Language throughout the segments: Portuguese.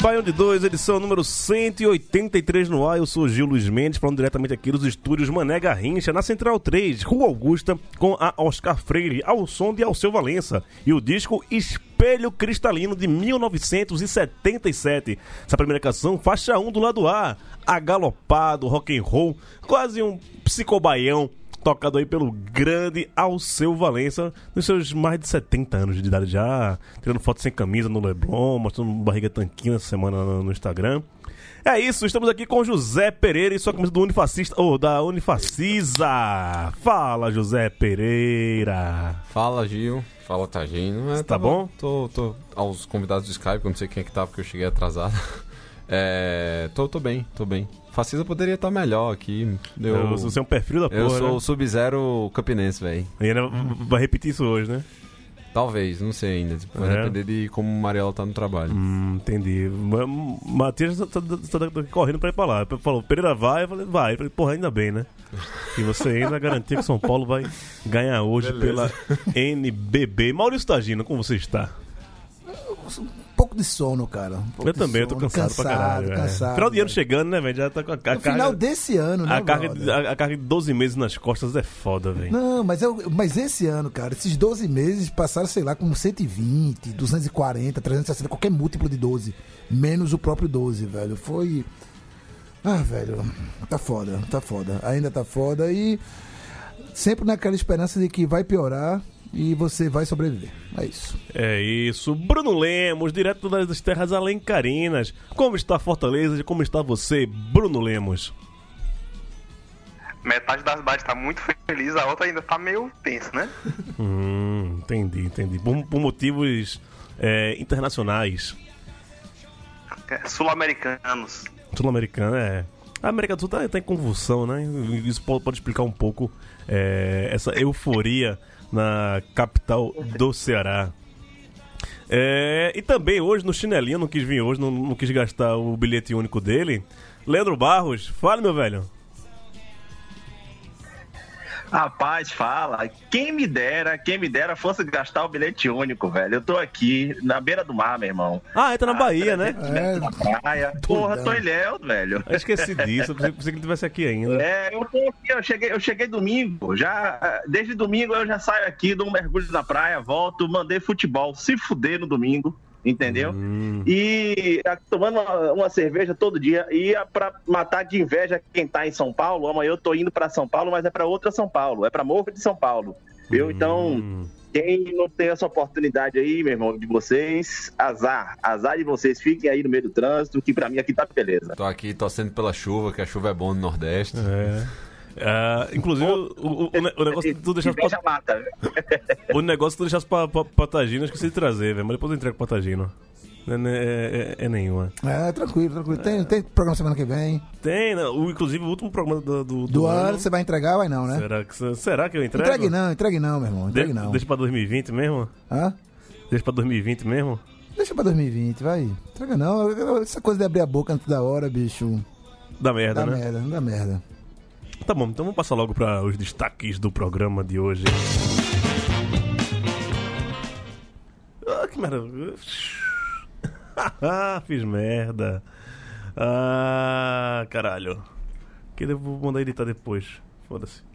Baião de 2, edição número 183 no ar. Eu sou Gil Luiz Mendes, falando diretamente aqui dos estúdios Mané Garrincha, na Central 3, Rua Augusta, com a Oscar Freire, ao som de Alceu Valença. E o disco Espelho Cristalino de 1977. Essa primeira canção, faixa 1 do lado A, agalopado, rock and roll, quase um psicobaião tocado aí pelo grande Alceu Valença, nos seus mais de 70 anos de idade já, tirando foto sem camisa no Leblon, mostrando barriga tanquinho essa semana no, Instagram. É isso, estamos aqui com José Pereira e sua camisa do Unifacista, ou da Unifacisa. Fala, José Pereira. Fala, Gil. Fala, Tagino. É, tá bom? Tô, tô aos convidados do Skype, eu não sei quem é que tá, porque eu cheguei atrasado. É, tô, tô bem, tô bem. Facisa poderia estar melhor aqui. Eu, Você é um perfil da porra, eu sou né? o Sub-Zero Campinense, velho. E ainda vai repetir isso hoje, né? Talvez, não sei ainda. Tipo, Vai É? depender de como o Mariela tá no trabalho. Hum, entendi. Ma- Matias tá, tá- tá- tá correndo pra ir pra lá. Falou, Pereira vai, eu falei, vai. Eu falei, porra, ainda bem, né? E você ainda garantir que São Paulo vai ganhar hoje pela NBB. Maurício Tagino, como você está? Pouco de sono, cara. Um eu também, eu tô sono. cansado, pra caralho. é. Cansado, Final de ano chegando, né, velho? Já tá com a, a No carga. final desse ano, né, a, carga de, a, a carga de 12 meses nas costas é foda, velho. Não, mas, eu, mas esse ano, cara, esses 12 meses passaram, sei lá, como 120, 240, 360, qualquer múltiplo de 12. Menos o próprio 12, velho. Foi. Ah, velho. Tá foda, tá foda. Ainda tá foda e. Sempre naquela esperança de que vai piorar e você vai sobreviver. É isso. É isso. Bruno Lemos, direto das terras alencarinas. Como está Fortaleza? Como está você, Bruno Lemos? Metade das bases tá muito feliz, a outra ainda tá meio tensa, né? Hum, entendi, entendi. Por, por motivos é, internacionais. Sul-americanos. Sul-americana, é. A América do Sul tá, tá em convulsão, né? Isso pode, pode explicar um pouco é, essa euforia na capital do Ceará. É, e também hoje no chinelinho, não quis vir hoje, não, não quis gastar o bilhete único dele. Leandro Barros, fala, meu velho. Rapaz, fala. Quem me dera, quem me dera fosse gastar o bilhete único, velho. Eu tô aqui na beira do mar, meu irmão. Ah, entra na Bahia, né? 300 metros na praia. Porra, tô ilhéu, velho. Eu esqueci disso, eu pensei, que ele estivesse aqui ainda. É, eu tô aqui, eu cheguei, eu cheguei domingo, já, ah, desde domingo eu já saio aqui, dou um mergulho na praia, volto, mandei futebol, se fuder no domingo, entendeu? Hum. E ah, tomando uma, uma cerveja todo dia, ia pra matar de inveja quem tá em São Paulo, amanhã eu tô indo pra São Paulo, mas é pra outra São Paulo, é pra Morro de São Paulo. Eu, então, Hum. quem não tem essa oportunidade aí, meu irmão, de vocês, azar. Azar de vocês, fiquem aí no meio do trânsito, que pra mim aqui tá beleza. Tô aqui torcendo pela chuva, que a chuva é bom no Nordeste. É. Ah, inclusive, o, o- o ne- o negócio que tu deixasse pra, mata. o negócio que tu deixasse pra, pra, pra Tagino, eu esqueci de trazer, velho. Mas depois eu entrego pra Tagino. Não é, é, é- é nenhuma. É, tranquilo, tranquilo. Tem, tem programa semana que vem. Tem, né? o, inclusive o último programa do, do, Do ano, você vai entregar, vai não, né? Será que, será que eu entrego? Entregue não, entregue não, meu irmão. De- Entregue não. Deixa pra 2020 mesmo? Hã? Deixa pra 2020 mesmo? Deixa pra 2020, vai. Entrega não. Essa coisa de abrir a boca antes da hora, bicho. Dá merda, Dá né? merda, dá merda. Tá bom, então vamos passar logo para os destaques do programa de hoje. Ah, que merda. Fiz merda. Ah, caralho. Que eu vou mandar editar depois. Foda-se.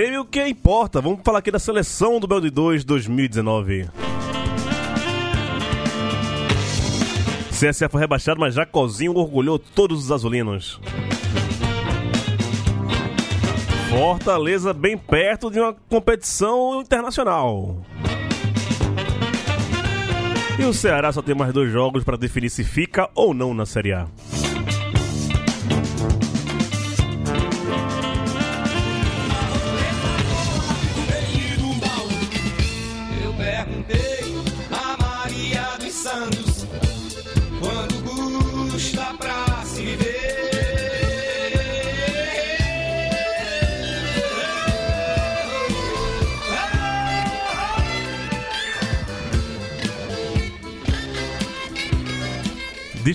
Prêmio que importa. Vamos falar aqui da seleção do Belo de 2 2019. CSA foi rebaixado, mas Jacozinho orgulhou todos os azulinos. Fortaleza bem perto de uma competição internacional. E o Ceará só tem mais dois jogos para definir se fica ou não na Série A.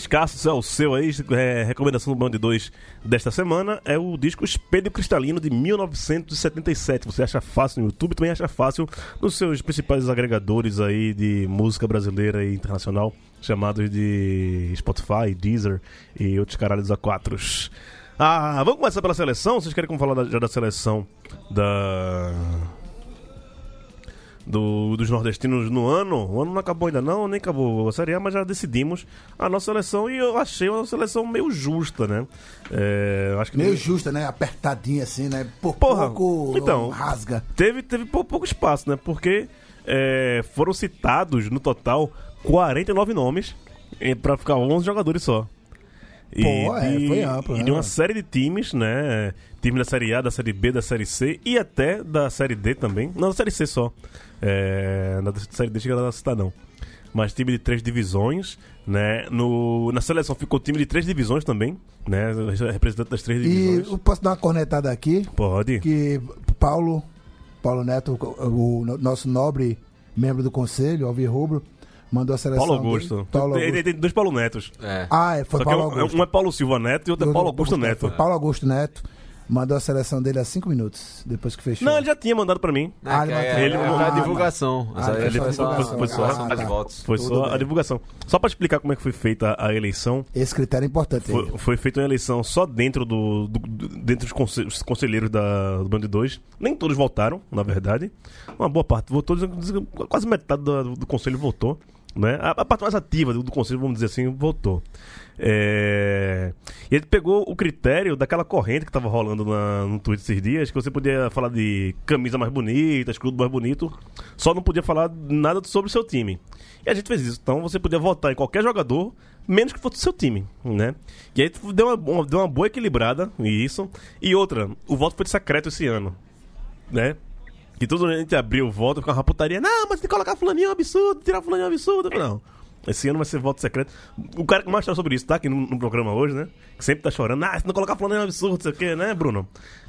Descasso é o seu aí, é, recomendação do Band 2 desta semana é o disco Espelho Cristalino de 1977. Você acha fácil no YouTube, também acha fácil nos seus principais agregadores aí de música brasileira e internacional, chamados de Spotify, Deezer e outros caralhos a quatros. Ah, vamos começar pela seleção? Vocês querem que eu falar da- já da seleção da do- dos nordestinos no ano. O ano não acabou ainda não, nem acabou a Série A, mas já decidimos a nossa seleção e eu achei uma seleção meio justa, né? É, acho que Meio justa, né? Apertadinha assim, né? Por Porra, pouco então. rasga. teve, teve pou- pouco espaço, né? Porque é, foram citados no total 49 nomes pra ficar 11 jogadores só. E Pô, é, de- foi amplo, E né, de uma mano? série de times, né? Time da Série A, da Série B, da Série C e até da Série D também. Não, da Série C só. É, na Série D chega a citar não. Mas time de três divisões, né? No, na seleção ficou time de três divisões também, né? Representante das três E divisões. eu posso dar uma cornetada aqui? Pode. Que Paulo, Paulo Neto, o, o nosso nobre membro do conselho, Alvir Rubro, mandou a seleção. Paulo dele. Augusto. Paulo Tem, Augusto. tem- tem dois Paulo Netos. É. Ah, é, foi Só que Paulo um, Augusto. um é Paulo Silva Neto e outro é Paulo Augusto Neto. Paulo Augusto Neto mandou a seleção dele há cinco minutos, depois que fechou. Não, ele já tinha mandado pra mim. Ah, Ah, ele é, mandou- ele foi a ah, divulgação. foi só, a divulgação. foi só- a Ah, de tá. votos. Foi Tudo só a divulgação. Só pra explicar como é que foi feita a eleição, Esse critério é importante. foi, foi feita uma eleição só dentro do, do- do- dentro dos conse- os conselheiros da, do Band 2. Nem todos votaram, na verdade. Uma boa parte votou, quase metade do, do conselho votou. Né? A, a parte mais ativa do, do conselho, vamos dizer assim, votou. É, E ele pegou o critério daquela corrente que tava rolando na- no Twitter esses dias, que você podia falar de camisa mais bonita, escudo mais bonito, só não podia falar nada sobre o seu time. E a gente fez isso. Então você podia votar em qualquer jogador, menos que fosse o seu time, né? E aí deu uma, deu uma boa equilibrada isso. E outra, o voto foi secreto esse ano, né? Que a gente abriu o voto com uma putaria. Não, mas tem que colocar fulaninho é um absurdo, tirar fulaninho é um absurdo. Não. Esse ano vai ser voto secreto. O cara que mais fala sobre isso tá aqui no, no programa hoje, né? Que sempre tá chorando. Ah, se não colocar fulaninho é um absurdo, não sei o quê, né, Bruno?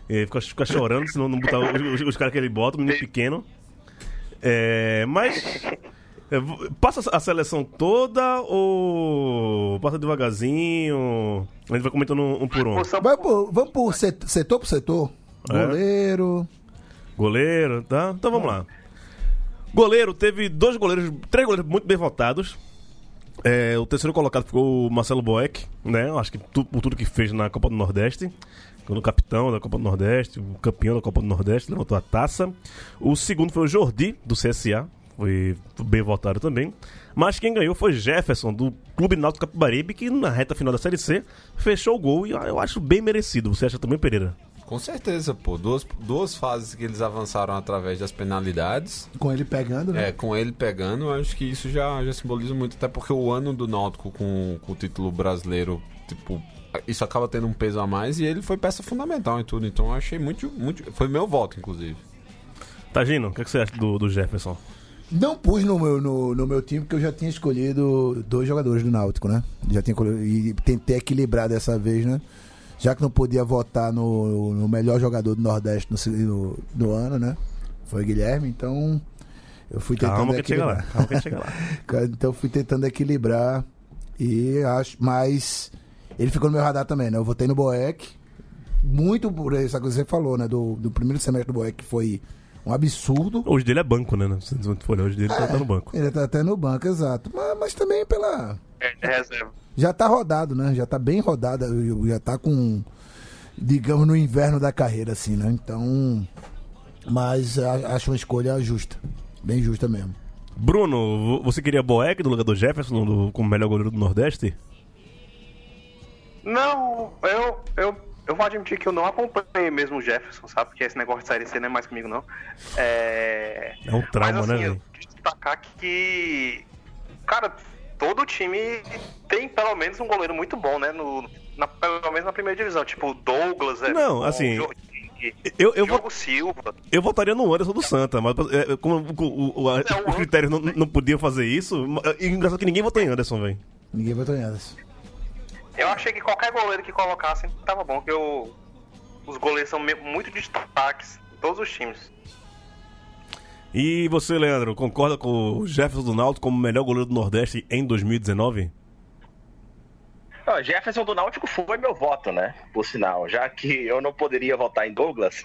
E fica, fica chorando se não, não botar os, os- os caras que ele bota, o menino pequeno. É, mas. é, Passa a seleção toda ou passa devagarzinho? A gente vai comentando um, um por um. Vai pro- vamos por set- setor por setor. É. Goleiro. Goleiro, tá? Então vamos lá. Goleiro, teve dois goleiros, três goleiros muito bem votados. É, o terceiro colocado ficou o Marcelo Boeck, né? Acho que tu- por tudo que fez na Copa do Nordeste. O capitão da Copa do Nordeste, o campeão da Copa do Nordeste, levantou a taça. O segundo foi o Jordi, do CSA. Foi bem votado também. Mas quem ganhou foi Jefferson, do Clube Náutico Capibaribe, que na reta final da Série C fechou o gol e eu acho bem merecido. Você acha também, Pereira? Com certeza, pô. Duas, duas fases que eles avançaram através das penalidades. Com ele pegando, né? É, com ele pegando, acho que isso já, já simboliza muito, até porque o ano do Náutico com, com o título brasileiro, tipo, isso acaba tendo um peso a mais e ele foi peça fundamental em tudo. Então eu achei muito, muito. Foi meu voto, inclusive. Tagino, o que, é que você acha do, do Jefferson? Não pus no meu, no, no meu time porque eu já tinha escolhido dois jogadores do Náutico, né? Já tinha e tentei equilibrar dessa vez, né? Já que não podia votar no, no melhor jogador do Nordeste no, no, no ano, né? Foi o Guilherme, então eu fui tentando Calma que a gente chega lá. equilibrar. Calma que a gente chega lá. Então eu fui tentando equilibrar e acho, mas ele ficou no meu radar também, né? Eu votei no Boeck, muito por essa coisa que você falou, né? Do, do primeiro semestre do Boeck que foi um absurdo. Hoje dele é banco, né? Se não for, hoje dele tá, tá no banco. Ele tá até no banco, exato. Mas, mas também pela. É, reserva. Já tá rodado, né? Já tá bem rodado. Já tá com. Digamos, no inverno da carreira, assim, né? Então. Mas acho uma escolha justa. Bem justa mesmo. Bruno, vo- você queria Boeck no lugar do Jefferson do- como melhor goleiro do Nordeste? Não, eu, eu, eu vou admitir que eu não acompanhei mesmo o Jefferson, sabe? Porque esse negócio de série C não é mais comigo, não. É. É um trauma, Mas né, assim, eu velho? quis destacar que. Cara, todo time tem pelo menos um goleiro muito bom, né? No, na, pelo menos na primeira divisão. Tipo, o Douglas, é Não, bom, assim, Jorginho, Eu, eu, Diogo vou- Silva. eu votaria no Anderson do Santa, mas é, como o- o- o- a- Não, os critérios não, não podiam fazer isso, e engraçado que ninguém votou em Anderson, velho. Ninguém botou em elas. Eu achei que qualquer goleiro que colocassem tava bom, que eu, os goleiros são muito destaques em todos os times. E você, Leandro, concorda com o Jefferson do Náutico como melhor goleiro do Nordeste em 2019? Ó, Jefferson do Náutico foi meu voto, né? Por sinal, já que eu não poderia votar em Douglas,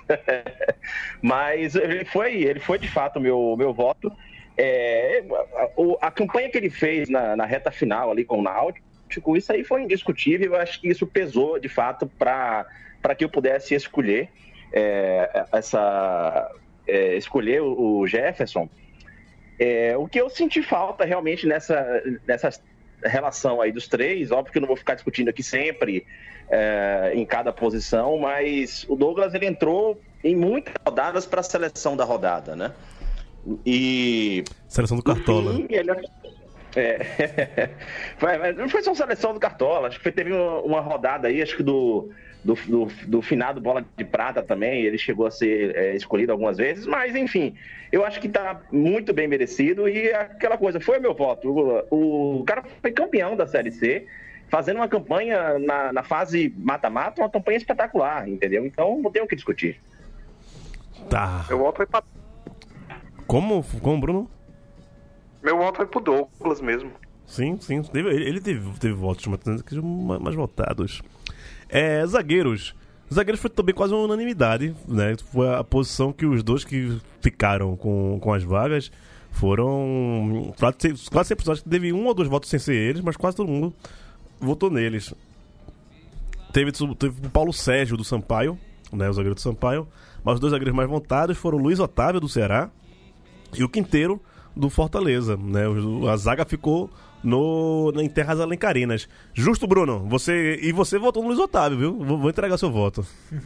mas ele foi, ele foi de fato meu meu voto. É, a, a campanha que ele fez na, na reta final ali com o Náutico, isso aí foi indiscutível. Eu acho que isso pesou de fato para para que eu pudesse escolher é, essa é, escolher o Jefferson. É, o que eu senti falta realmente nessa, nessa relação aí dos três, óbvio que eu não vou ficar discutindo aqui sempre é, em cada posição, mas o Douglas ele entrou em muitas rodadas para a seleção da rodada, né? E Seleção do Cartola. Sim, ele... É. Mas não foi só seleção do Cartola, acho que foi- teve uma rodada aí, acho que do, do, do, do finado Bola de Prata também, ele chegou a ser é, escolhido algumas vezes, mas enfim, eu acho que tá muito bem merecido e aquela coisa, foi meu voto. O, o cara foi campeão da Série C, fazendo uma campanha na, na fase mata-mata, uma campanha espetacular, entendeu? Então não tem o que discutir. Tá. Meu voto foi pra, Como, como Bruno? meu voto foi pro Douglas mesmo. Sim, sim. Ele teve, teve votos mais, mais votados. É, zagueiros. Zagueiros foi também quase uma unanimidade, né? Foi a posição que os dois que ficaram com, com as vagas foram. Quase quase sempre, acho que teve um ou dois votos sem ser eles, mas quase todo mundo votou neles. Teve, teve o Paulo Sérgio do Sampaio, né? O zagueiro do Sampaio. Mas os dois zagueiros mais votados foram o Luiz Otávio do Ceará e o Quinteiro do Fortaleza, né? A zaga ficou no em Terras Alencarinas. Justo, Bruno. Você e você votou no Luiz Otávio, viu? Vou, vou entregar seu voto.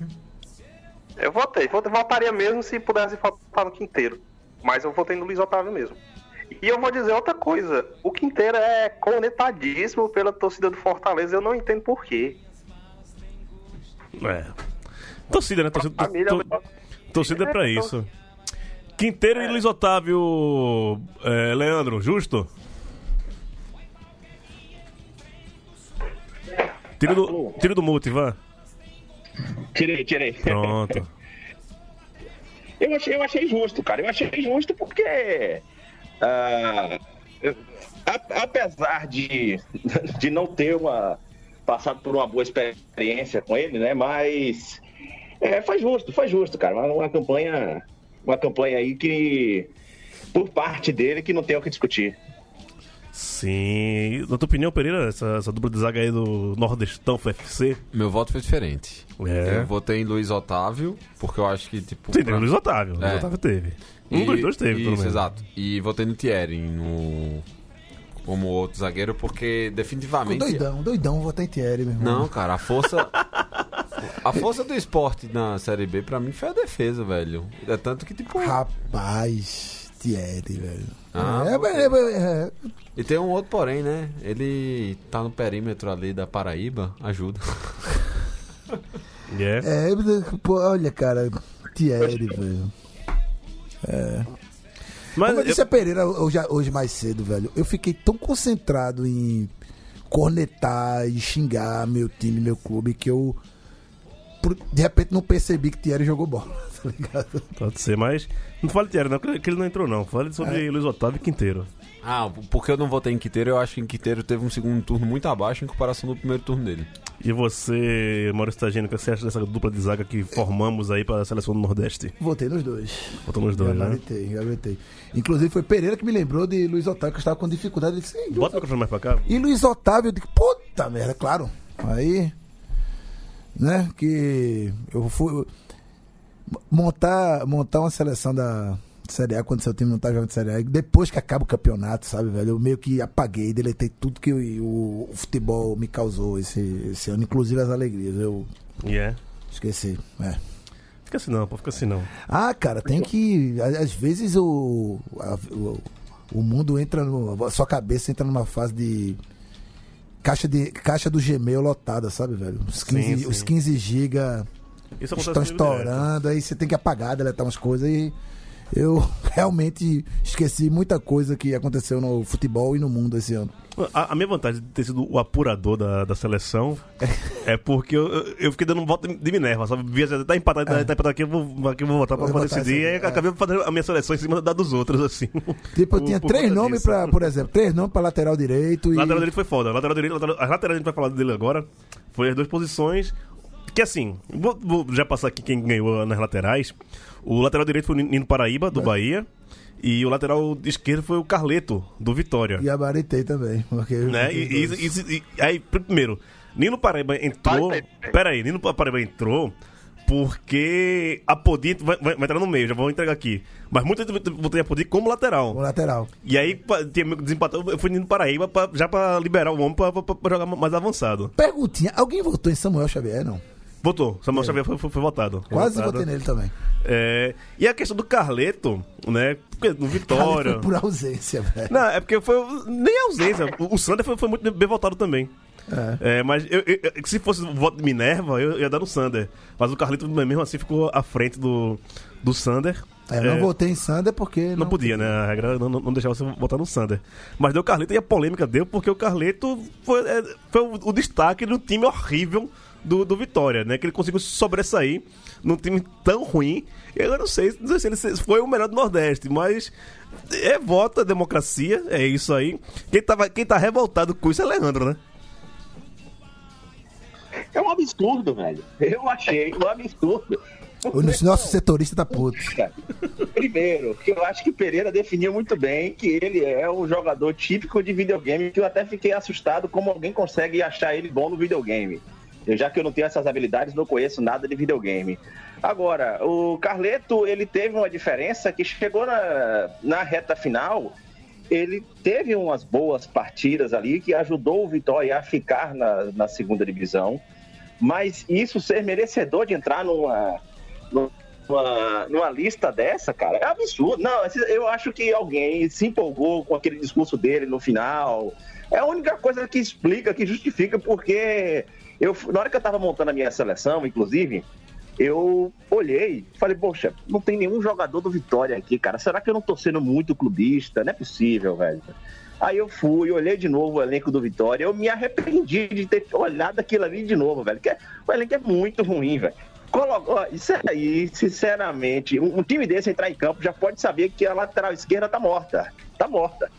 Eu votei, vot- votaria mesmo se pudesse votar no Quinteiro. Mas eu votei no Luiz Otávio mesmo. E eu vou dizer outra coisa: o Quinteiro é conectadíssimo pela torcida do Fortaleza, eu não entendo por quê. É. Torcida, né? Torcida, Família, to- torcida é pra É, isso. Quinteiro e Luiz Otávio. é, Leandro, justo? Tira do, tira do mute, vá. Tirei, tirei. Pronto. Eu achei, eu achei justo, cara. Eu achei justo porque. eu- a- apesar de, de não ter uma, passado por uma boa experiência com ele, né? Mas é, foi justo, foi justo, cara. Uma, uma campanha. Uma campanha aí que. Por parte dele que não tem o que discutir. Sim. Na tua opinião, Pereira, essa, essa dupla de zaga aí do Nordestão FFC? Meu voto foi diferente. É. Eu votei em Luiz Otávio, porque eu acho que, tipo. Sim, pra- teve o Luiz Otávio. O Luiz É. Otávio teve. Um E- dos dois teve, pelo Isso, menos. exato. E votei no Thierry no... como outro zagueiro, porque definitivamente. doidão, doidão, vou em Thierry, meu irmão. Não, cara, a força. A força do esporte na Série B, pra mim, foi a defesa, velho. É tanto que, tipo. Rapaz, Thierry, velho. Ah, é, ok. é, é, é, E tem um outro, porém, né? Ele tá no perímetro ali da Paraíba, ajuda. Yeah. é, pô, olha, cara, Thierry, velho. Mas Como eu eu- disse a Pereira hoje, hoje mais cedo, velho, eu fiquei tão concentrado em cornetar e xingar meu time, meu clube, que eu de repente não percebi que Thierry jogou bola, tá ligado? Pode ser, mas. Não fale de Thierry, não, que ele não entrou, não. Fale É. sobre Luiz Otávio e Quinteiro. Ah, porque eu não votei em Quiteiro, eu acho que em Quiteiro teve um segundo turno muito abaixo em comparação do primeiro turno dele. E você, Maurício Tagino, o que você acha dessa dupla de zaga que formamos aí para a seleção do Nordeste? Votei nos dois. Botou nos dois, né? Gabaritei, gabaritei. Inclusive foi Pereira que me lembrou de Luiz Otávio, que eu estava com dificuldade. Disse, "Ei, Luiz Bota o microfone mais pra cá. E Luiz Otávio, eu digo, puta merda, claro. Aí, né, que eu fui. montar, montar uma seleção da Série A quando seu time não tá jogando Série A, depois que acaba o campeonato, sabe, velho? Eu meio que apaguei, deletei tudo que o, o- o futebol me causou esse, esse ano, inclusive as alegrias. Eu é. esqueci. É. Fica assim não, pô, fica assim não. Ah, cara, tem que. Às vezes o, a- o, o mundo entra no. A sua cabeça entra numa fase de. Caixa, de, caixa do Gmail lotada, sabe, velho? Os 15, sim. Os 15 GB estão estourando, aí você tem que apagar, deletar umas coisas e. Eu realmente esqueci muita coisa que aconteceu no futebol e no mundo esse ano. A, a minha vantagem de ter sido o apurador da, da seleção é porque eu, eu- fiquei dando um voto de Minerva, sabe? Via, tá empatado, tá empatado aqui, eu vou, aqui eu vou votar pra, decidir. esse Aí eu acabei fazendo a minha seleção em cima da dos outros, assim. Tipo, eu tinha por três nomes disso. pra, por exemplo, três nomes pra lateral direito e. Lateral direito foi foda. Lateral direito, lateral, as laterais a gente vai falar dele agora. Foi as duas posições. Que assim, vou, vou já passar aqui quem ganhou nas laterais. O lateral direito foi o Nino Paraíba, do Bahia. E o lateral esquerdo foi o Carleto, do Vitória. E gabaritei também. Porque né? E, e- e- e- aí, primeiro, Nino Paraíba entrou. Pera aí, Nino Paraíba entrou porque a Podinho vai, vai- vai entrar no meio, já vou entregar aqui. Mas muita gente botei a Podinho como lateral. O lateral. E aí, tinha desempatou, eu fui Nino Paraíba pra- já pra liberar o homem pra, pra- pra jogar mais avançado. Perguntinha: alguém votou em Samuel Xavier? Não. Votou, Samuel Xavier foi, foi- foi votado. Foi Quase votado. votei nele também. É, e a questão do Carleto, né? Porque no Vitória. foi por ausência, velho. Não, é porque foi. Nem ausência. O, o Sander foi, foi muito bem votado também. É, mas eu- eu- se fosse o voto de Minerva, eu ia dar no Sander. Mas o Carlito mesmo assim ficou à frente do, do Sander. É, eu não É, votei em Sander porque. não podia, né? A regra não, não- não deixava você votar no Sander. Mas deu o Carleto e a polêmica deu porque o Carleto foi, é, foi o, o destaque do time horrível do, do Vitória, né? Que ele conseguiu sobressair num time tão ruim. Eu não sei, não sei se ele foi o melhor do Nordeste, mas é voto, é democracia, é isso aí. Quem, tava, quem tá revoltado com isso é Leandro, né? É um absurdo, velho. Eu achei um absurdo. O nosso setorista tá puto. Primeiro, que eu acho que o Pereira definiu muito bem que ele é um jogador típico de videogame, que eu até fiquei assustado como alguém consegue achar ele bom no videogame. Eu, já que eu não tenho essas habilidades, não conheço nada de videogame. Agora, o Carleto, ele teve uma diferença que chegou na, na reta final, ele teve umas boas partidas ali que ajudou o Vitória a ficar na, na segunda divisão, mas isso ser merecedor de entrar numa, numa, numa lista dessa, cara, é absurdo. Não, eu acho que alguém se empolgou com aquele discurso dele no final. É a única coisa que explica, que justifica, porque eu, na hora que eu tava montando a minha seleção, inclusive, eu olhei e falei, poxa, não tem nenhum jogador do Vitória aqui, cara. Será que eu não tô sendo muito clubista? Não é possível, velho. Aí eu fui, olhei de novo o elenco do Vitória, eu me arrependi de ter olhado aquilo ali de novo, velho. Que o elenco é muito ruim, velho. Colocou, ó, isso aí, sinceramente, um, um time desse entrar em campo já pode saber que a lateral esquerda tá morta. Tá morta.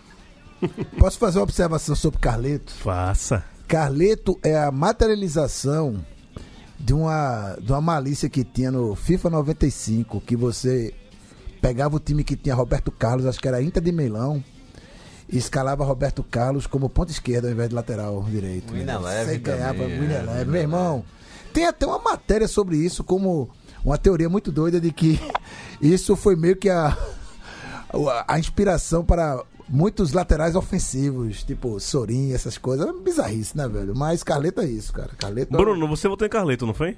Posso fazer uma observação sobre Carleto? Faça. Carleto é a materialização de uma, de uma malícia que tinha no FIFA 95, que você pegava o time que tinha Roberto Carlos, acho que era Inter de Meilão, e escalava Roberto Carlos como ponta esquerda ao invés de lateral direito. Né? Você ganhava também, Win é. Win Meu irmão, tem até uma matéria sobre isso, como uma teoria muito doida de que isso foi meio que a, a inspiração para muitos laterais ofensivos, tipo Sorin, essas coisas. É bizarrice, né, velho? Mas Carleto é isso, cara. Carleto é- Bruno, você votou em Carleto, não foi?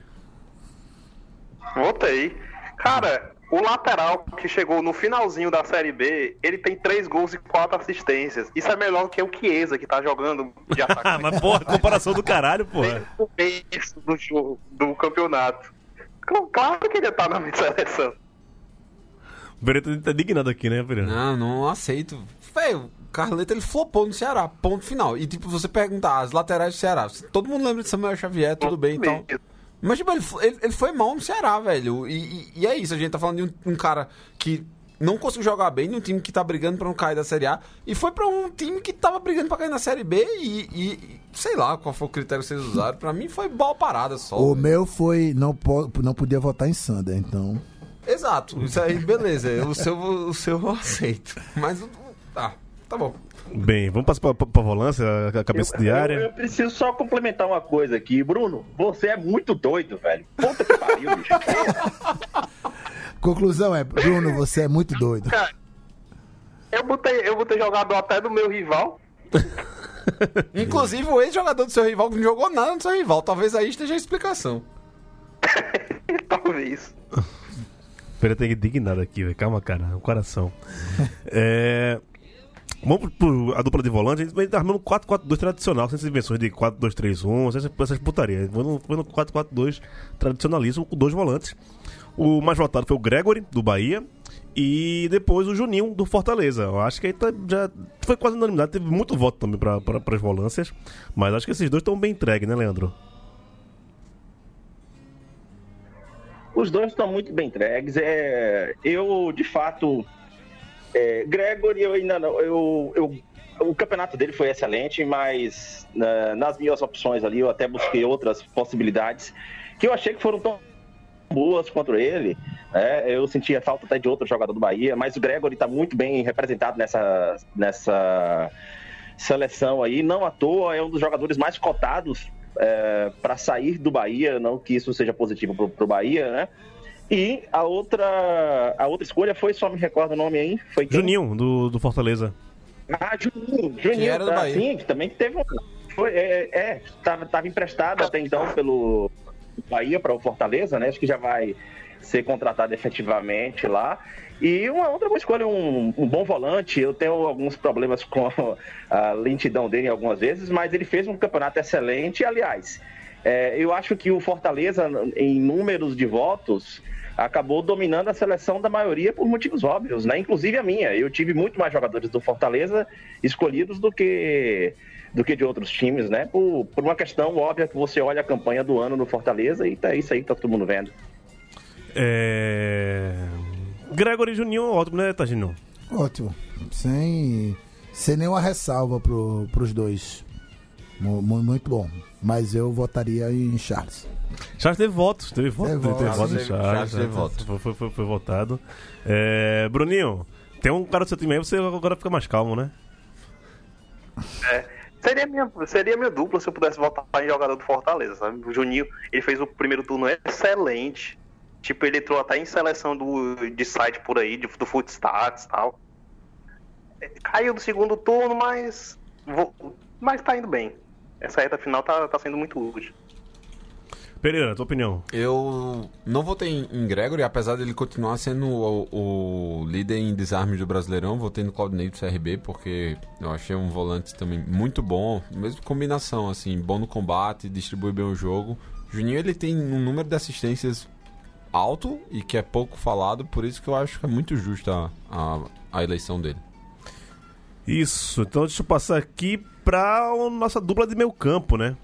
Votei. Cara, o lateral que chegou no finalzinho da Série B, ele tem três gols e quatro assistências. Isso é melhor do que o Chiesa, que tá jogando de Ah, atacante mas porra, comparação do caralho, porra. o começo do, jogo, do campeonato. Cl- Claro que ele tá na minha seleção. O Pereira tá indignado aqui, né, Pereira? Não, não aceito. Velho, o Carleto ele flopou no Ceará, ponto final. E tipo, você perguntar as laterais do Ceará, todo mundo lembra de Samuel Xavier, tudo bem e tal. Mas, tipo, ele, ele, ele foi mal no Ceará, velho. E, e- e é isso, a gente tá falando de um, um cara que não conseguiu jogar bem, de um time que tá brigando pra não cair da Série A, e foi pra um time que tava brigando pra cair na Série B e, e- e sei lá qual foi o critério que vocês usaram. Pra mim foi bola parada só. O velho. meu foi. Não, não podia votar em Sander, então. Exato, isso aí, beleza. O seu, o seu eu aceito. Mas, o- tá, tá bom. Bem, vamos passar pra, pra, pra volância, a cabeça Eu, diária. eu preciso só complementar uma coisa aqui. Bruno, você é muito doido, velho. Puta que pariu, bicho. Conclusão é, Bruno, você é muito doido. Cara, eu botei, eu botei jogador até do meu rival. Inclusive, o ex-jogador do seu rival que não jogou nada no seu rival. Talvez aí esteja a explicação. Talvez. Pereira tem indignado aqui, velho. Calma, cara. O coração. é... Vamos pro, a dupla de volante. A gente tá armando um 4-4-2 tradicional, sem essas invenções de 4-2-3-1, sem essas, putarias. Foi no, foi no 4-4-2 tradicionalíssimo, com dois volantes. O mais votado foi o Gregory, do Bahia. E depois o Juninho, do Fortaleza. Eu acho que aí tá, já foi quase unanimidade. Teve muito voto também para pra, as volâncias. Mas acho que esses dois estão bem entregues, né, Leandro? Os dois estão muito bem entregues. É, eu, de fato, é, Gregory, eu ainda não. Eu, eu, o campeonato dele foi excelente, mas na- nas minhas opções ali eu até busquei outras possibilidades que eu achei que foram tão boas contra ele. né? Eu sentia falta até de outro jogador do Bahia, mas o Gregory está muito bem representado nessa, nessa seleção aí. Não à toa, é um dos jogadores mais cotados para sair do Bahia, não que isso seja positivo para o Bahia, né? E a outra, a outra escolha foi, só me recordo o nome aí, foi quem? Juninho, do, do Fortaleza. Ah, Juninho, Juninho, era do tá, Bahia. sim, que também teve um. Foi, é, é, tava, tava emprestado até então pelo Bahia para o Fortaleza, né? Acho que já vai ser contratado efetivamente lá. E uma outra boa escolha, um, um bom volante. Eu tenho alguns problemas com a lentidão dele algumas vezes, mas ele fez um campeonato excelente. Aliás, é, eu acho que o Fortaleza, em números de votos, acabou dominando a seleção da maioria por motivos óbvios, né? Inclusive a minha. Eu tive muito mais jogadores do Fortaleza escolhidos do que do que de outros times, né? Por, por uma questão óbvia que você olha a campanha do ano no Fortaleza e tá isso aí que tá todo mundo vendo. É... Gregory Juninho, ótimo, né, Tagino? Ótimo. Sem, sem nenhuma ressalva pro, pros dois. Mu- mu- Muito bom. Mas eu votaria em Charles. Charles teve votos, teve votos, Teve teve, em Charles Charles. Teve né? votos. Foi, foi, foi, foi votado. É, Bruninho, tem um cara do seu time aí, você agora fica mais calmo, né? Seria minha, seria minha dupla se eu pudesse votar em jogador do Fortaleza, sabe? O Juninho, ele fez o primeiro turno excelente. Tipo, ele entrou até em seleção do, de site por aí, de, do Footstats e tal. É, Caiu do segundo turno, mas. vo- Mas tá indo bem. Essa reta final tá, tá sendo muito útil. Pereira, tua opinião. Eu não votei em- Gregory, apesar dele continuar sendo o, o líder em desarme do Brasileirão. Votei no Claudinei do CRB, porque eu achei um volante também muito bom. Mesmo combinação, assim, bom no combate, distribui bem o jogo. Juninho, ele tem um número de assistências alto e que é pouco falado, por isso que eu acho que é muito justa a, a eleição dele. Isso, então deixa eu passar aqui pra a nossa dupla de meio campo, né?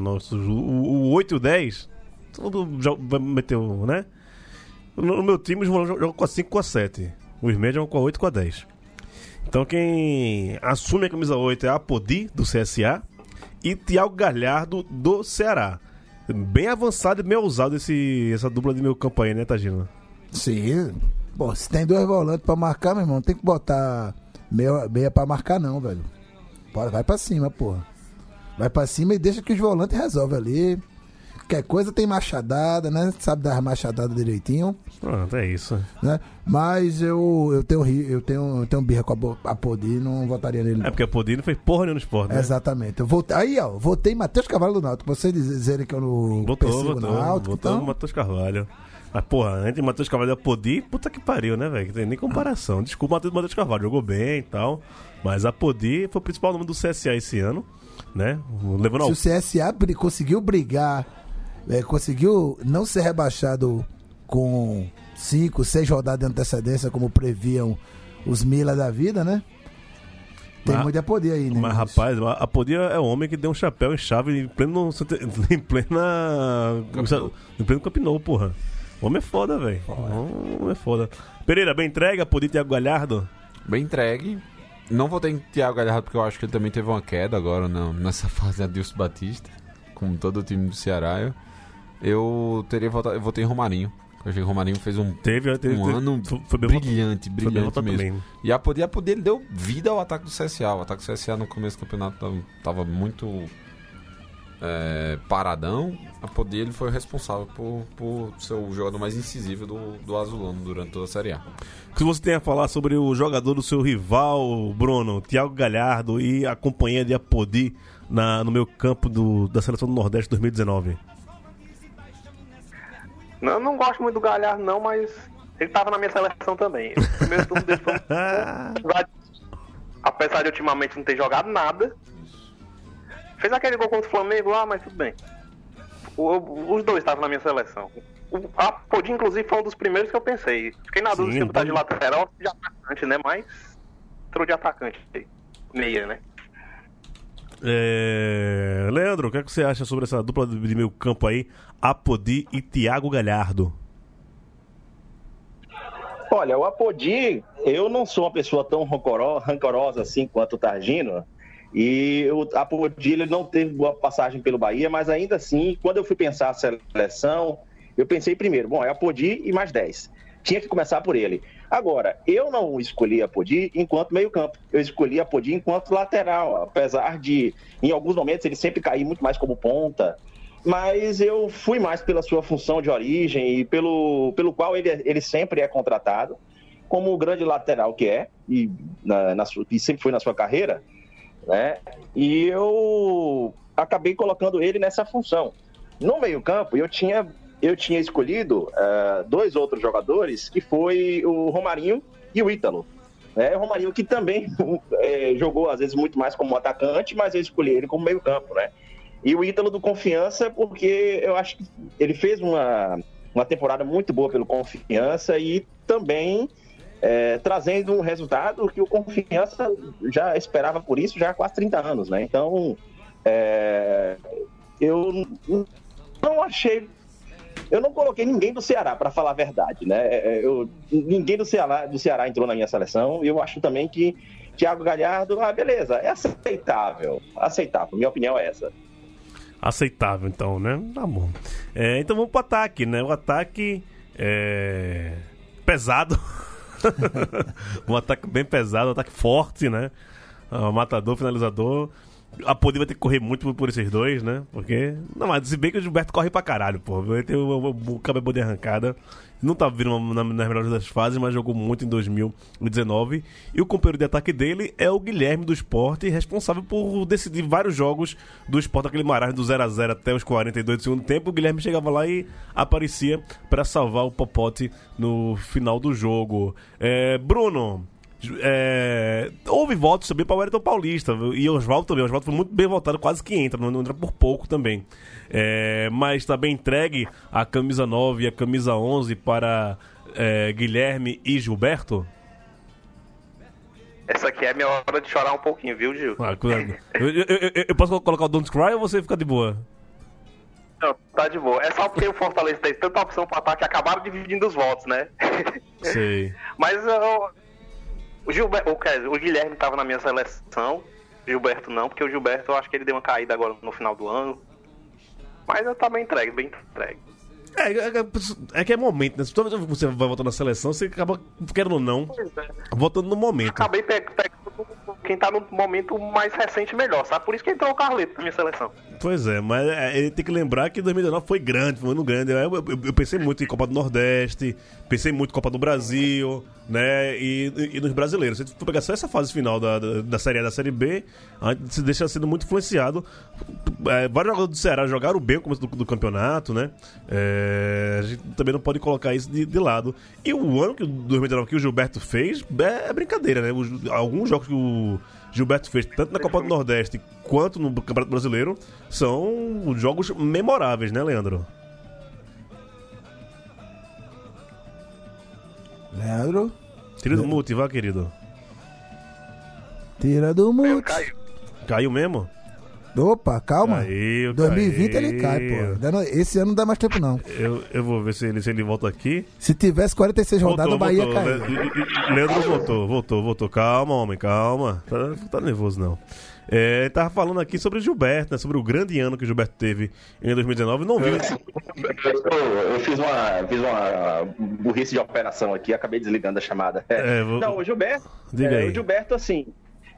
Nosso, o, o 8 e o 10, todo vai meter o, né? No, meu time os volantes jogam com a 5 com a 7. Os médios jogam com a 8 com a 10. Então quem assume a camisa 8 é a Apodi, do CSA, e Thiago Galhardo, do Ceará. Bem avançado e bem ousado esse, essa dupla de meio campo aí, né, Tagino? Sim. Bom, se tem dois volantes pra marcar, meu irmão, não tem que botar meia, meia pra marcar, não, velho. Vai pra cima, porra. Vai pra cima e deixa que os volantes resolvem ali. Qualquer coisa tem machadada, né? Sabe dar machadada direitinho, Pronto, é isso. né? Mas eu, eu tenho eu tenho, eu tenho birra com a, a não votaria nele. É não. porque a Apodi não fez porra nenhuma no esporte, né? Exatamente. Eu votei, aí, ó, votei Matheus Cavalo do Náutico. Vocês dizerem que eu não Votou, votou. o Náutico, votou então... Matheus Carvalho. Mas, porra, antes de Matheus Carvalho da Podi, puta que pariu, né, velho? Não tem nem comparação. Desculpa, Matheus Matheus Carvalho jogou bem e tal. Mas a Podi foi o principal nome do CSA esse ano, né? Levando ao. Se o CSA bri- conseguiu brigar, é, conseguiu não ser rebaixado com cinco, seis rodadas de antecedência, como previam os Mila da vida, né? Tem Mas- muito a poder aí, né? Mas, rapaz, a a Podi é o homem que deu um chapéu em chave em pleno. Em plena. Em pleno Campinou, porra. Homem é foda, velho. Homem é foda. Pereira, bem entregue, a Podi Thiago Galhardo. Bem entregue. Não votei em Thiago Galhardo porque eu acho que ele também teve uma queda agora não, nessa fase Adilson Batista, como todo o time do Ceará. Eu, eu teria votado, eu votei em Romarinho. Eu achei que o Romarinho fez um, Teve, teve, um teve- ano foi- bem brilhante, Foi brilhante mesmo. também. E a poder, a poder ele deu vida ao ataque do CSA. O ataque do CSA no começo do campeonato tava, tava muito é, paradão, a Poder ele foi responsável por, por ser o jogador mais incisivo do, do Azulano durante toda a Série A. O que você tem a falar sobre o jogador do seu rival, Bruno, Thiago Galhardo e a companhia de Apodi na, no meu campo do, da Seleção do Nordeste 2019? Não, eu não gosto muito do Galhardo, não, mas ele tava na minha seleção também. O primeiro turno dele foi. Apesar de ultimamente não ter jogado nada. Fez aquele gol contra o Flamengo lá, mas tudo bem. O- o- os dois estavam na minha seleção. O a Podi, inclusive, foi um dos primeiros que eu pensei. Fiquei na dúvida Sim, se botar de pode- lateral ou de atacante, né? Mas entrou de atacante. Meia, né? É, Leandro, o que, é que você acha sobre essa dupla de meio campo aí, Apodi e Thiago Galhardo? Olha, o Apodi, eu não sou uma pessoa tão rancoro- rancorosa assim quanto o Targino. E o ele não teve boa passagem pelo Bahia, mas ainda assim, quando eu fui pensar a seleção, eu pensei primeiro, bom, é Apodi e mais 10. Tinha que começar por ele. Agora, eu não escolhi Apodi enquanto meio-campo. Eu escolhi Apodi enquanto lateral, apesar de, em alguns momentos, ele sempre cair muito mais como ponta mas eu fui mais pela sua função de origem e pelo, pelo qual ele, ele sempre é contratado, como o grande lateral que é, e, na, na e sempre foi na sua carreira, né? E eu acabei colocando ele nessa função. No meio-campo, eu tinha, eu tinha escolhido eh, dois outros jogadores, que foi o Romarinho e o Ítalo. né? o Romarinho que também eh, jogou, às vezes, muito mais como atacante, mas eu escolhi ele como meio-campo, né? E o Ítalo do Confiança, porque eu acho que ele fez uma, uma temporada muito boa pelo Confiança e também é, trazendo um resultado que o Confiança já esperava por isso já há quase 30 anos, né? Então, é, eu não achei. Eu não coloquei ninguém do Ceará, para falar a verdade, né? É, Eu, ninguém do Ceará, do Ceará entrou na minha seleção e eu acho também que Thiago Galhardo, ah, beleza, é aceitável. Aceitável, minha opinião é essa. Aceitável, então, né? Tá bom. É, então vamos pro ataque, né? O ataque é pesado. um ataque bem pesado, um ataque forte, né? Ah, matador, finalizador. A Poder vai ter que correr muito por- esses dois, né? Porque. Não, mas se bem que o Gilberto corre pra caralho, pô. Ele tem o, o, o cabelo de arrancada. Não tá vindo na- nas melhores das fases, mas jogou muito em 2019. E o companheiro de ataque dele é o Guilherme do Esporte, responsável por decidir vários jogos do Esporte, aquele marasmo do 0x0 até os 42 do segundo tempo. O Guilherme chegava lá e aparecia pra salvar o Popote no final do jogo. É, Bruno, é, houve votos também para o Wellington Paulista e Oswaldo também. Oswaldo foi muito bem votado, quase que entra, não, entra por pouco também. É, mas está bem entregue a camisa 9 e a camisa 11 para é, Guilherme e Gilberto. Essa aqui é a minha hora de chorar um pouquinho, viu, Gil? Ah, eu, eu- eu- eu posso colocar o Don't Cry ou você fica de boa? Não, tá de boa. É só porque o Fortaleza teve tanta opção pra ataque que acabaram dividindo os votos, né? Sei. Mas eu- o Gilberto, dizer, o Guilherme tava na minha seleção, Gilberto não, porque o Gilberto eu acho que ele deu uma caída agora no final do ano. Mas eu tá bem entregue, bem entregue. É, é, é- é que é momento, né? Toda vez que você vai votar na seleção, você acaba, querendo ou não, votando no momento. Acabei pe- pegando quem tá no momento mais recente melhor, sabe? Por isso que entrou o Carleto na minha seleção. Pois é, mas é, ele tem que lembrar que 2019 foi grande, foi um ano grande. Eu, eu- eu pensei muito em Copa do Nordeste, pensei muito em Copa do Brasil, né? E, e- e nos brasileiros. Se tu pegar só essa fase final da, da, da Série A da Série B, a gente se deixa sendo muito influenciado. É, vários jogadores do Ceará jogaram bem no começo do, do campeonato, né? É, a gente também não pode colocar isso de, de lado. E o ano que o 2019 que o Gilberto fez é, é brincadeira, né? Os- alguns jogos que o Gilberto fez, tanto na Copa do Nordeste quanto no Campeonato Brasileiro, são jogos memoráveis, né, Leandro? Leandro, Tira do mute, vá, querido. tira do mute. caí. Caiu mesmo? Opa, calma. Caiu, 2020 caiu. ele cai, pô. Não- Esse ano não dá mais tempo, não. Eu, eu vou ver se ele, se ele volta aqui. Se tivesse 46 rodadas, o Bahia voltou. caiu. Le- Le- Leandro voltou, voltou, voltou. Calma, homem, calma. Tá, tá nervoso, não. É, ele tava falando aqui sobre o Gilberto, né? Sobre o grande ano que o Gilberto teve em 2019. Não viu. Eu, eu fiz, uma, fiz uma burrice de operação aqui, acabei desligando a chamada. É, vou- Não, o Gilberto. Diga é, aí. O Gilberto, assim.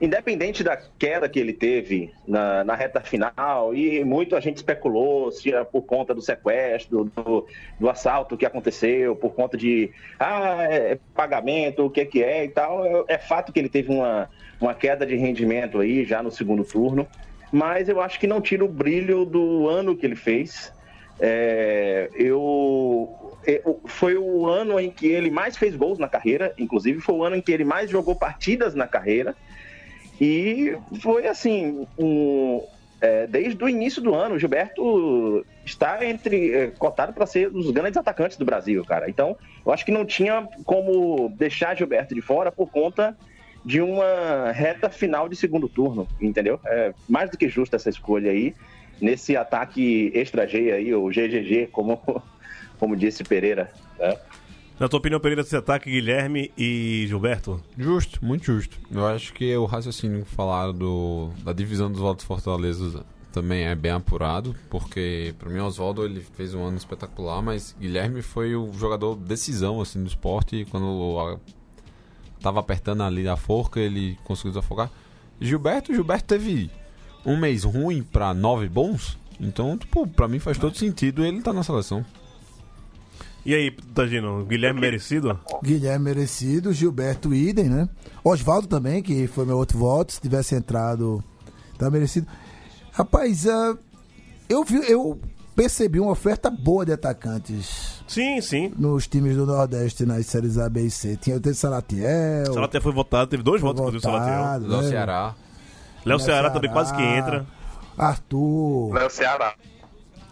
Independente da queda que ele teve na, na reta final, e muito a gente especulou se era por conta do sequestro, do, do assalto que aconteceu, por conta de ah, é pagamento, o que, que é e tal. É, é fato que ele teve uma, uma queda de rendimento aí já no segundo turno, mas eu acho que não tira o brilho do ano que ele fez. É, eu, eu- foi o ano em que ele mais fez gols na carreira, inclusive foi o ano em que ele mais jogou partidas na carreira. E foi assim, um, é, desde o início do ano, o Gilberto está entre é, cotado para ser um dos grandes atacantes do Brasil, cara. Então, eu acho que não tinha como deixar Gilberto de fora por conta de uma reta final de segundo turno, entendeu? É mais do que justa essa escolha aí nesse ataque extra G aí, o GGG, como como disse Pereira. né? Na tua opinião, Pereira, esse ataque Guilherme e Gilberto? Justo, muito justo. Eu acho que o raciocínio que falaram do, da divisão dos votos Fortaleza também é bem apurado, porque para mim o Oswaldo ele fez um ano espetacular, mas Guilherme foi o jogador decisão assim do esporte quando a- tava apertando ali a forca, ele conseguiu desafogar. Gilberto, Gilberto teve um mês ruim para nove bons, então, tipo, para mim faz todo sentido ele tá na seleção. E aí, Tagino, Guilherme merecido? Guilherme merecido, Gilberto idem, né? Oswaldo também, que foi meu outro voto, se tivesse entrado, tá merecido. Rapaz, ah, eu vi, eu percebi uma oferta boa de atacantes Sim, sim. nos times do Nordeste nas séries A, B e C. Tinha o Tete Salatiel. Salatiel foi votado, teve dois votos, inclusive, o Salatiel. votado, Léo né? Ceará. Léo Ceará também quase que entra. Arthur. Léo Ceará.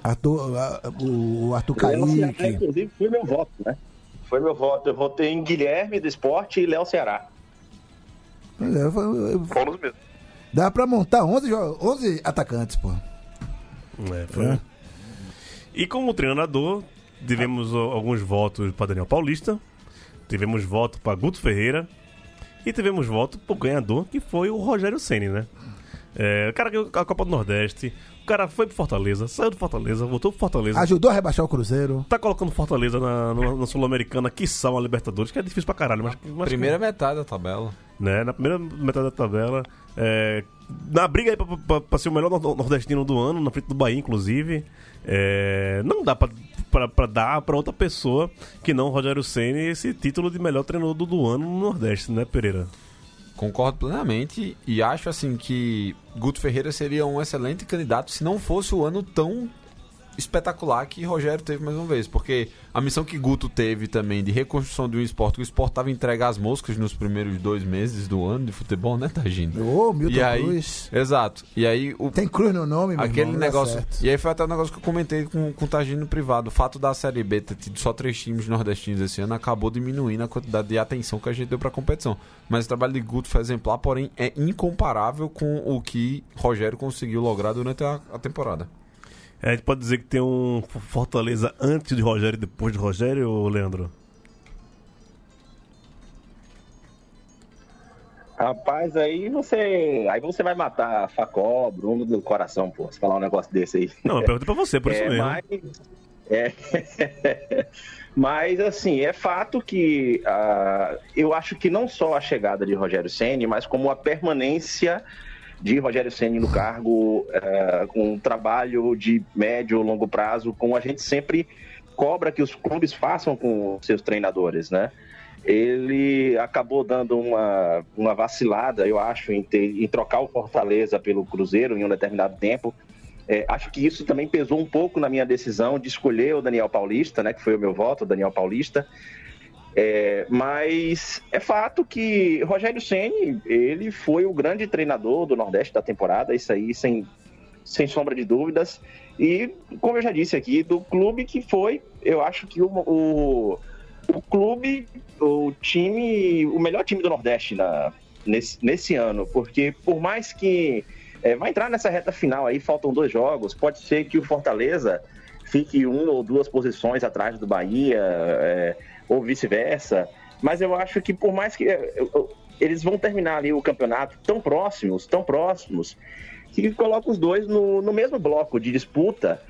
Arthur ah, o, o Arthur Kaique. inclusive, foi meu voto, né? Foi meu voto. Eu votei em Guilherme do Esporte e Léo Ceará. É, foi- Fomos mesmo. Dá pra montar 11, jo- 11 atacantes, pô. É, foi. É. E como treinador, tivemos ó, alguns votos para Daniel Paulista, tivemos voto para Guto Ferreira e tivemos voto pro ganhador, que foi o Rogério Ceni, né? É, o cara ganhou a Copa do Nordeste, o cara foi pro Fortaleza, saiu do Fortaleza, voltou pro Fortaleza. Ajudou a rebaixar o Cruzeiro. Tá colocando Fortaleza na, na, na Sul-Americana, que são a Libertadores, que é difícil pra caralho, mas, mas Primeira metade da tabela. né? Na primeira metade da tabela. é, na briga aí pra, pra- pra ser o melhor nor- nordestino do ano, na frente do Bahia, inclusive. é, não dá pra, pra, pra dar pra outra pessoa que não o Rogério Senna esse título de melhor treinador do, do ano no Nordeste, né, Pereira? Concordo plenamente e acho assim que Guto Ferreira seria um excelente candidato se não fosse o ano tão espetacular que Rogério teve mais uma vez, porque a missão que Guto teve também de reconstrução de um esporte, que o esporte estava entregue às moscas nos primeiros dois meses do ano de futebol, né, Tagino? Ô, Milton e aí, Cruz. exato. E aí o Tem cruz no nome, meu aquele irmão, negócio. E aí foi até um negócio que eu comentei com, com o Tagino no privado. O fato da Série B ter tido só três times nordestinos esse ano acabou diminuindo a quantidade de atenção que a gente deu pra competição. Mas o trabalho de Guto foi exemplar, porém é incomparável com o que Rogério conseguiu lograr durante a, a temporada. A gente pode dizer que tem um Fortaleza antes de Rogério e depois de Rogério, ou Leandro? Rapaz, aí você. Aí você vai matar Facó, Bruno do coração, pô. Se falar um negócio desse aí. Não, eu pergunto pra você, por isso É, mesmo. Mas, é, mas, assim, é fato que ah, eu acho que não só a chegada de Rogério Ceni, mas como a permanência de Rogério Ceni no cargo, ah, com um trabalho de médio longo prazo, como a gente sempre cobra que os clubes façam com seus treinadores, né? Ele acabou dando uma, uma vacilada, eu acho, em, ter- em trocar o Fortaleza pelo Cruzeiro em um determinado tempo. É, acho que isso também pesou um pouco na minha decisão de escolher o Daniel Paulista, né, que foi o meu voto, o Daniel Paulista. É, mas é fato que Rogério Ceni ele foi o grande treinador do Nordeste da temporada, isso aí sem, sem sombra de dúvidas. E, como eu já disse aqui, do clube que foi, eu acho que o, o, o clube, o time, o melhor time do Nordeste na, nesse, nesse ano, porque por mais que é, vai entrar nessa reta final aí, faltam dois jogos, pode ser que o Fortaleza fique uma ou duas posições atrás do Bahia, é, ou vice-versa, mas eu acho que por mais que é, eu- eu- eles vão terminar ali o campeonato tão próximos, tão próximos, que coloca os dois no, no mesmo bloco de disputa.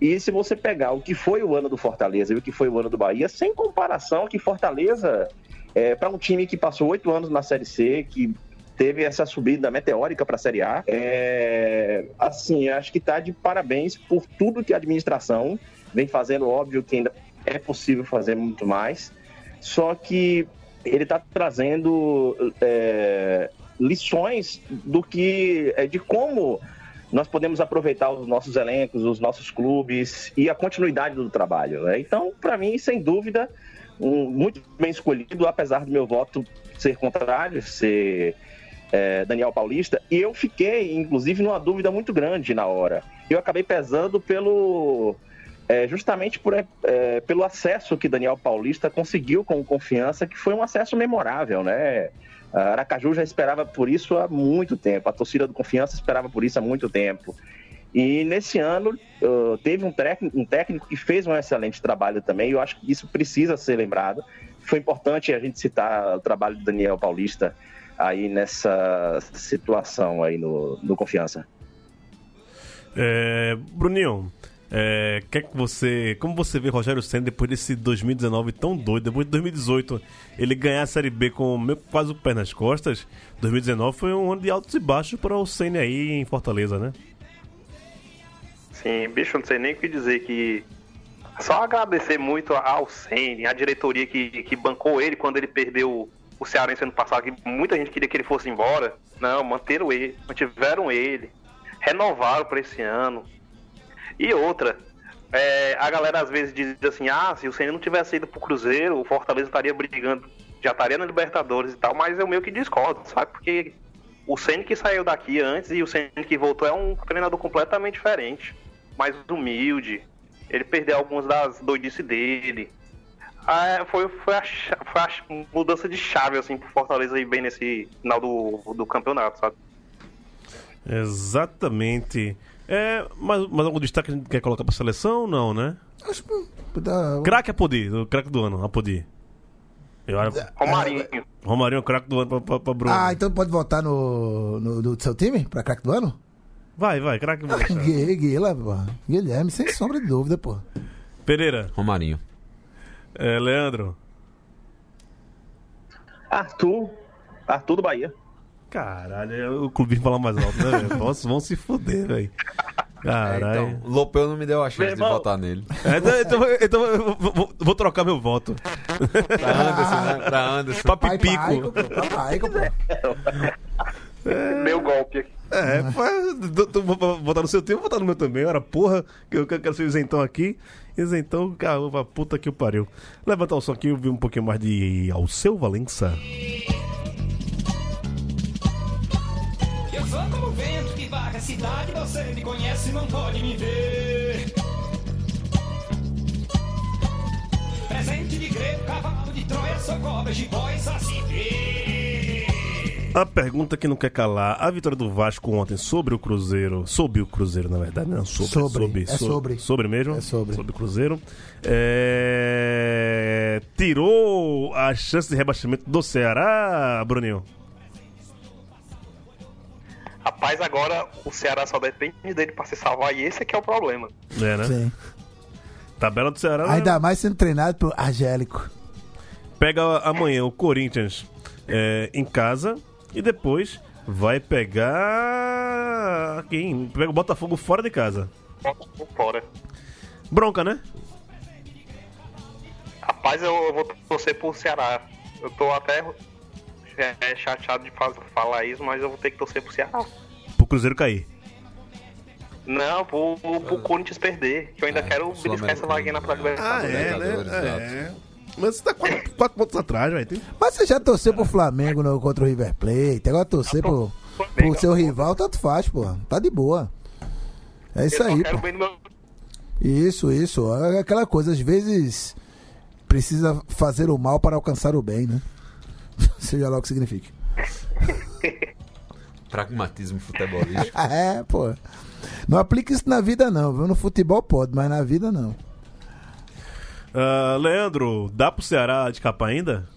E se você pegar o que foi o ano do Fortaleza e o que foi o ano do Bahia, sem comparação, que Fortaleza, é, para um time que passou oito anos na Série C, que teve essa subida meteórica para a Série A. É, assim, acho que está de parabéns por tudo que a administração vem fazendo. Óbvio que ainda é possível fazer muito mais, só que ele está trazendo é, lições do que é, de como nós podemos aproveitar os nossos elencos, os nossos clubes e a continuidade do trabalho. Né? Então, para mim, sem dúvida, um, muito bem escolhido, apesar do meu voto ser contrário, ser é, Daniel Paulista. E eu fiquei, inclusive, numa dúvida muito grande na hora. Eu acabei pesando pelo é, justamente por, é, pelo acesso que Daniel Paulista conseguiu com confiança, que foi um acesso memorável, né? A Aracaju já esperava por isso há muito tempo, a torcida do Confiança esperava por isso há muito tempo. E nesse ano teve um um técnico que fez um excelente trabalho também, e eu acho que isso precisa ser lembrado. Foi importante a gente citar o trabalho do Daniel Paulista aí nessa situação aí no, no Confiança. É, Bruninho, é, quer que você, como você vê Rogério Senna depois desse 2019 tão doido, depois de 2018 ele ganhar a Série B com meio, quase o pé nas costas, 2019 foi um ano de altos e baixos para o Senna aí em Fortaleza, né? Sim, bicho, não sei nem o que dizer que. Só agradecer muito ao Senna, a diretoria que, que bancou ele quando ele perdeu o Cearense ano passado, que muita gente queria que ele fosse embora. Não, manteram ele, mantiveram ele, renovaram para esse ano. E outra, é, a galera às vezes diz assim, ah, se o Senna não tivesse ido pro Cruzeiro, o Fortaleza estaria brigando, já estaria na Libertadores e tal, mas eu meio que discordo, sabe? Porque o Senna que saiu daqui antes e o Senna que voltou é um treinador completamente diferente, mais humilde. Ele perdeu algumas das doidices dele. Ah, foi, foi, a, foi a mudança de chave, assim, pro Fortaleza ir bem nesse final do, do campeonato, sabe? Exatamente. É, mas, mas algum destaque que a gente quer colocar pra seleção? Não, né? Acho que dá- Craque Apodi, o craque do ano, Apodi. Eu acho. Romarinho. Romarinho é o craque do ano pra, pra, pra Bruno. Ah, então pode votar no, no, do seu time pra craque do ano? Vai, vai, craque. Guila, pô. Guilherme, sem sombra de dúvida, pô. Pereira, Romarinho. é, Leandro. Arthur, Arthur do Bahia. Caralho, é o clubinho fala mais alto, né, velho? Nossa, vão se fuder, velho. Caralho. Então, Lopeu não me deu a chance Meu de irmão. votar nele. É, então, então, então eu vou, vou- vou trocar meu voto. Pra Anderson, né? Pra Anderson. Pra Pai, pai, Pipico. pô. Pô. Meu golpe aqui. É, pô, tô- tô- vou votar no seu tempo, vou votar no meu também. Ora, porra, que eu quero ser isentão aqui. Isentão, caramba, puta que o pariu. Levantar o som aqui e ouvir um pouquinho mais de Alceu Valença. Como o vento que varre a cidade, você me conhece, não pode me ver. Presente de grego, cavalo de Troia, sou cobra, jiboia, saci vê. A pergunta que não quer calar: a vitória do Vasco ontem sobre o Cruzeiro, sob o Cruzeiro, na verdade, não, sobre. Sobre, é sobre. Sobre mesmo? É sobre. Sobre o Cruzeiro. É, Tirou a chance de rebaixamento do Ceará, Bruninho? Rapaz, agora o Ceará só depende dele pra se salvar e esse é que é o problema. É, né? Sim. Tabela do Ceará. né? Ainda mais sendo treinado pelo Angélico. Pega amanhã o Corinthians é, em casa e depois vai pegar. Quem? Pega o Botafogo fora de casa. Bota por fora. Bronca, né? Rapaz, eu, eu vou torcer pro Ceará. Eu tô até é, chateado de falar isso, mas eu vou ter que torcer pro Ceará. Pro Cruzeiro cair. Não, pro, pro Corinthians perder. Que eu ainda É, quero beliscar essa vaguinha na Praia Ah, é, né? É. Mas você tá quatro, quatro pontos atrás, velho. Tem- Mas você já torceu pro Flamengo no, contra o River Plate, agora torcer pro, pro seu rival, tanto faz, pô. Tá de boa. É isso aí, quero pô. bem no meu Isso, isso. É aquela coisa, às vezes precisa fazer o mal para alcançar o bem, né? Seja lá o que signifique. Pragmatismo futebolístico. É, pô. Não aplica isso na vida, não, viu? No futebol pode, mas na vida não. Ah, Leandro, dá pro Ceará escapar ainda?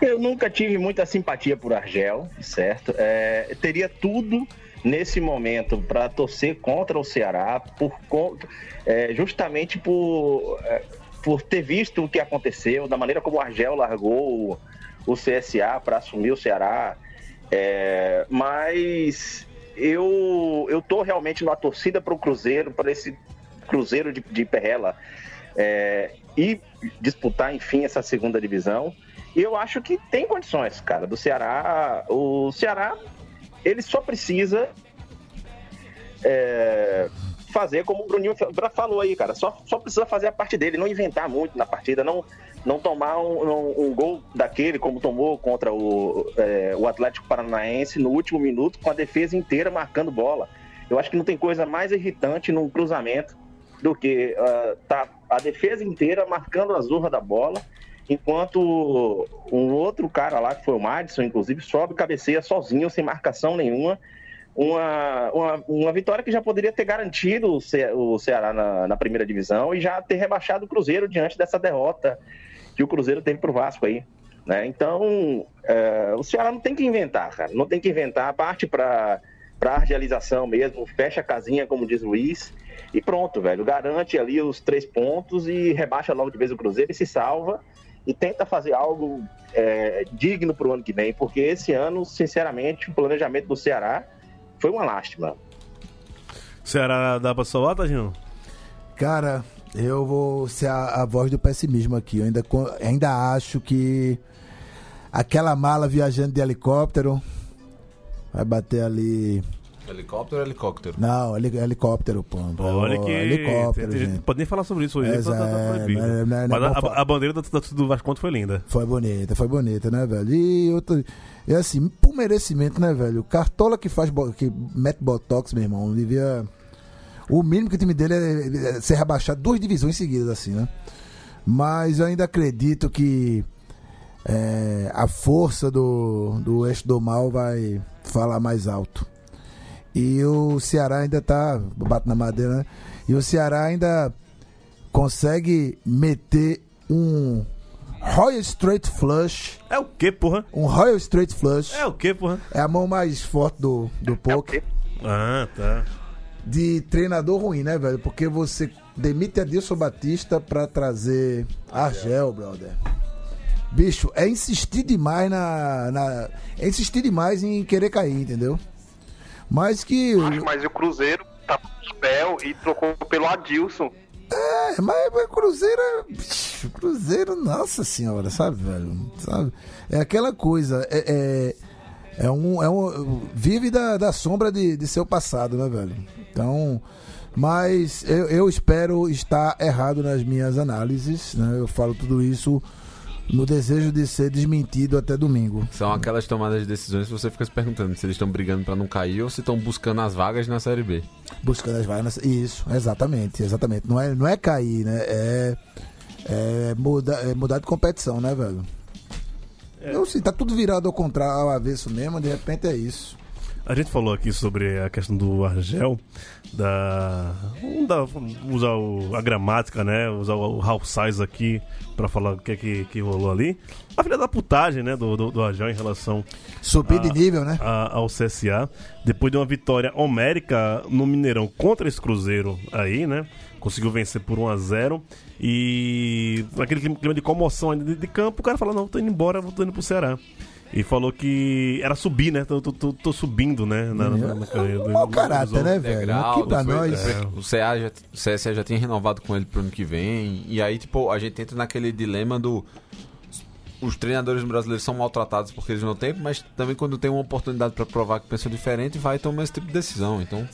Eu nunca tive muita simpatia por Argel, certo? É, teria tudo nesse momento para torcer contra o Ceará, por é, justamente por, é, por ter visto o que aconteceu, da maneira como o Argel largou o, CSA, para assumir o Ceará. É, mas eu eu tô realmente numa torcida para o Cruzeiro, para esse Cruzeiro de, de Perrela é, e disputar, enfim, essa segunda divisão. E eu acho que tem condições, cara, do Ceará. O Ceará, ele só precisa é, fazer como o Bruninho falou aí, cara. Só, só precisa fazer a parte dele, não inventar muito na partida, não, não tomar um, um, um gol daquele, como tomou contra o, é, o Atlético Paranaense no último minuto, com a defesa inteira marcando bola. Eu acho que não tem coisa mais irritante num cruzamento do que uh, tá a defesa inteira marcando a zurra da bola, enquanto um outro cara lá, que foi o Madison, inclusive, sobe cabeceia sozinho, sem marcação nenhuma. Uma, uma, uma vitória que já poderia ter garantido o, Ce o Ceará na, na, primeira divisão e já ter rebaixado o Cruzeiro diante dessa derrota que o Cruzeiro teve pro Vasco aí. Né? Então, é, o Ceará não tem que inventar, cara. Não tem que inventar. Parte para a realização mesmo, fecha a casinha, como diz o Luiz, e pronto, velho. Garante ali os três pontos e rebaixa logo de vez o Cruzeiro e se salva e tenta fazer algo é, digno para o ano que vem, porque esse ano, sinceramente, o planejamento do Ceará foi uma lástima. Ceará dá para salvar, Tadinho? Cara, eu vou ser a, a, voz do pessimismo aqui. Eu ainda, ainda acho que aquela mala viajando de helicóptero vai bater ali Helicóptero ou helicóptero? Não, heli helicóptero, pô. Olha que. Helicóptero, tem, gente. Pode nem falar sobre isso hoje, Essa tá, tá, tá é, proibido. é- não é- não é Mas a, a bandeira do, do, do Vasco foi linda. Foi bonita, foi bonita, né, velho? E outra. E assim, por merecimento, né, velho? Cartola que faz. que mete botox, meu irmão, devia. O mínimo que o time dele é é ser rebaixado duas divisões seguidas, assim, né? Mas eu ainda acredito que é, a força do, do eixo do mal vai falar mais alto. E o Ceará ainda tá. Bato na madeira, né? E o Ceará ainda consegue meter um Royal Straight Flush. É o que, porra? Um Royal Straight Flush. É o que, porra? É a mão mais forte do, do poker. Ah, tá. De treinador ruim, né, velho? Porque você demite Adilson Batista pra trazer Argel, brother. Bicho, é insistir demais na, na. É insistir demais em querer cair, entendeu? Mas que. Mas o Cruzeiro tá no Spell e trocou pelo Adilson. É, mas, mas Cruzeiro é. Cruzeiro, nossa senhora, sabe, velho? Sabe? É aquela coisa. É, é, é um, é um. Vive da, da sombra de, de seu passado, né, velho? Então. Mas eu, eu espero estar errado nas minhas análises, né? Eu falo tudo isso no desejo de ser desmentido até domingo. São aquelas tomadas de decisões que você fica se perguntando se eles estão brigando pra não cair ou se estão buscando as vagas na Série B. Buscando as vagas. Isso, exatamente, exatamente. Não é, não é cair, né? É, é, muda, é mudar de competição, né, velho? Eu sei, tá tudo virado ao contrário, ao avesso mesmo, de repente é isso. A gente falou aqui sobre a questão do Argel, da. Vamos dar- vamos usar o- a gramática, né? Usar o Ralph Size aqui pra falar o que, é que, que rolou ali. A filha da putagem, né? Do, do, do Argel em relação Subir de nível, né? a- ao CSA. Depois de uma vitória homérica no Mineirão contra esse Cruzeiro aí, né? Conseguiu vencer por 1 a 0 E naquele clima- de comoção ainda de, de campo, o cara falou, não, tô indo embora, vou tô indo pro Ceará. E falou que era subir, né? Tô, tô, tô- tô subindo, né? Na, na, na carreira do- do- caráter, né, velho? Degrau, Aqui pra nós. é, o, CA já, o CSA já tinha renovado com ele pro ano que vem. E aí, tipo, a gente entra naquele dilema do. Os treinadores brasileiros são maltratados porque eles não têm, mas também quando tem uma oportunidade pra provar que pensam diferente, vai tomar esse tipo de decisão. Então,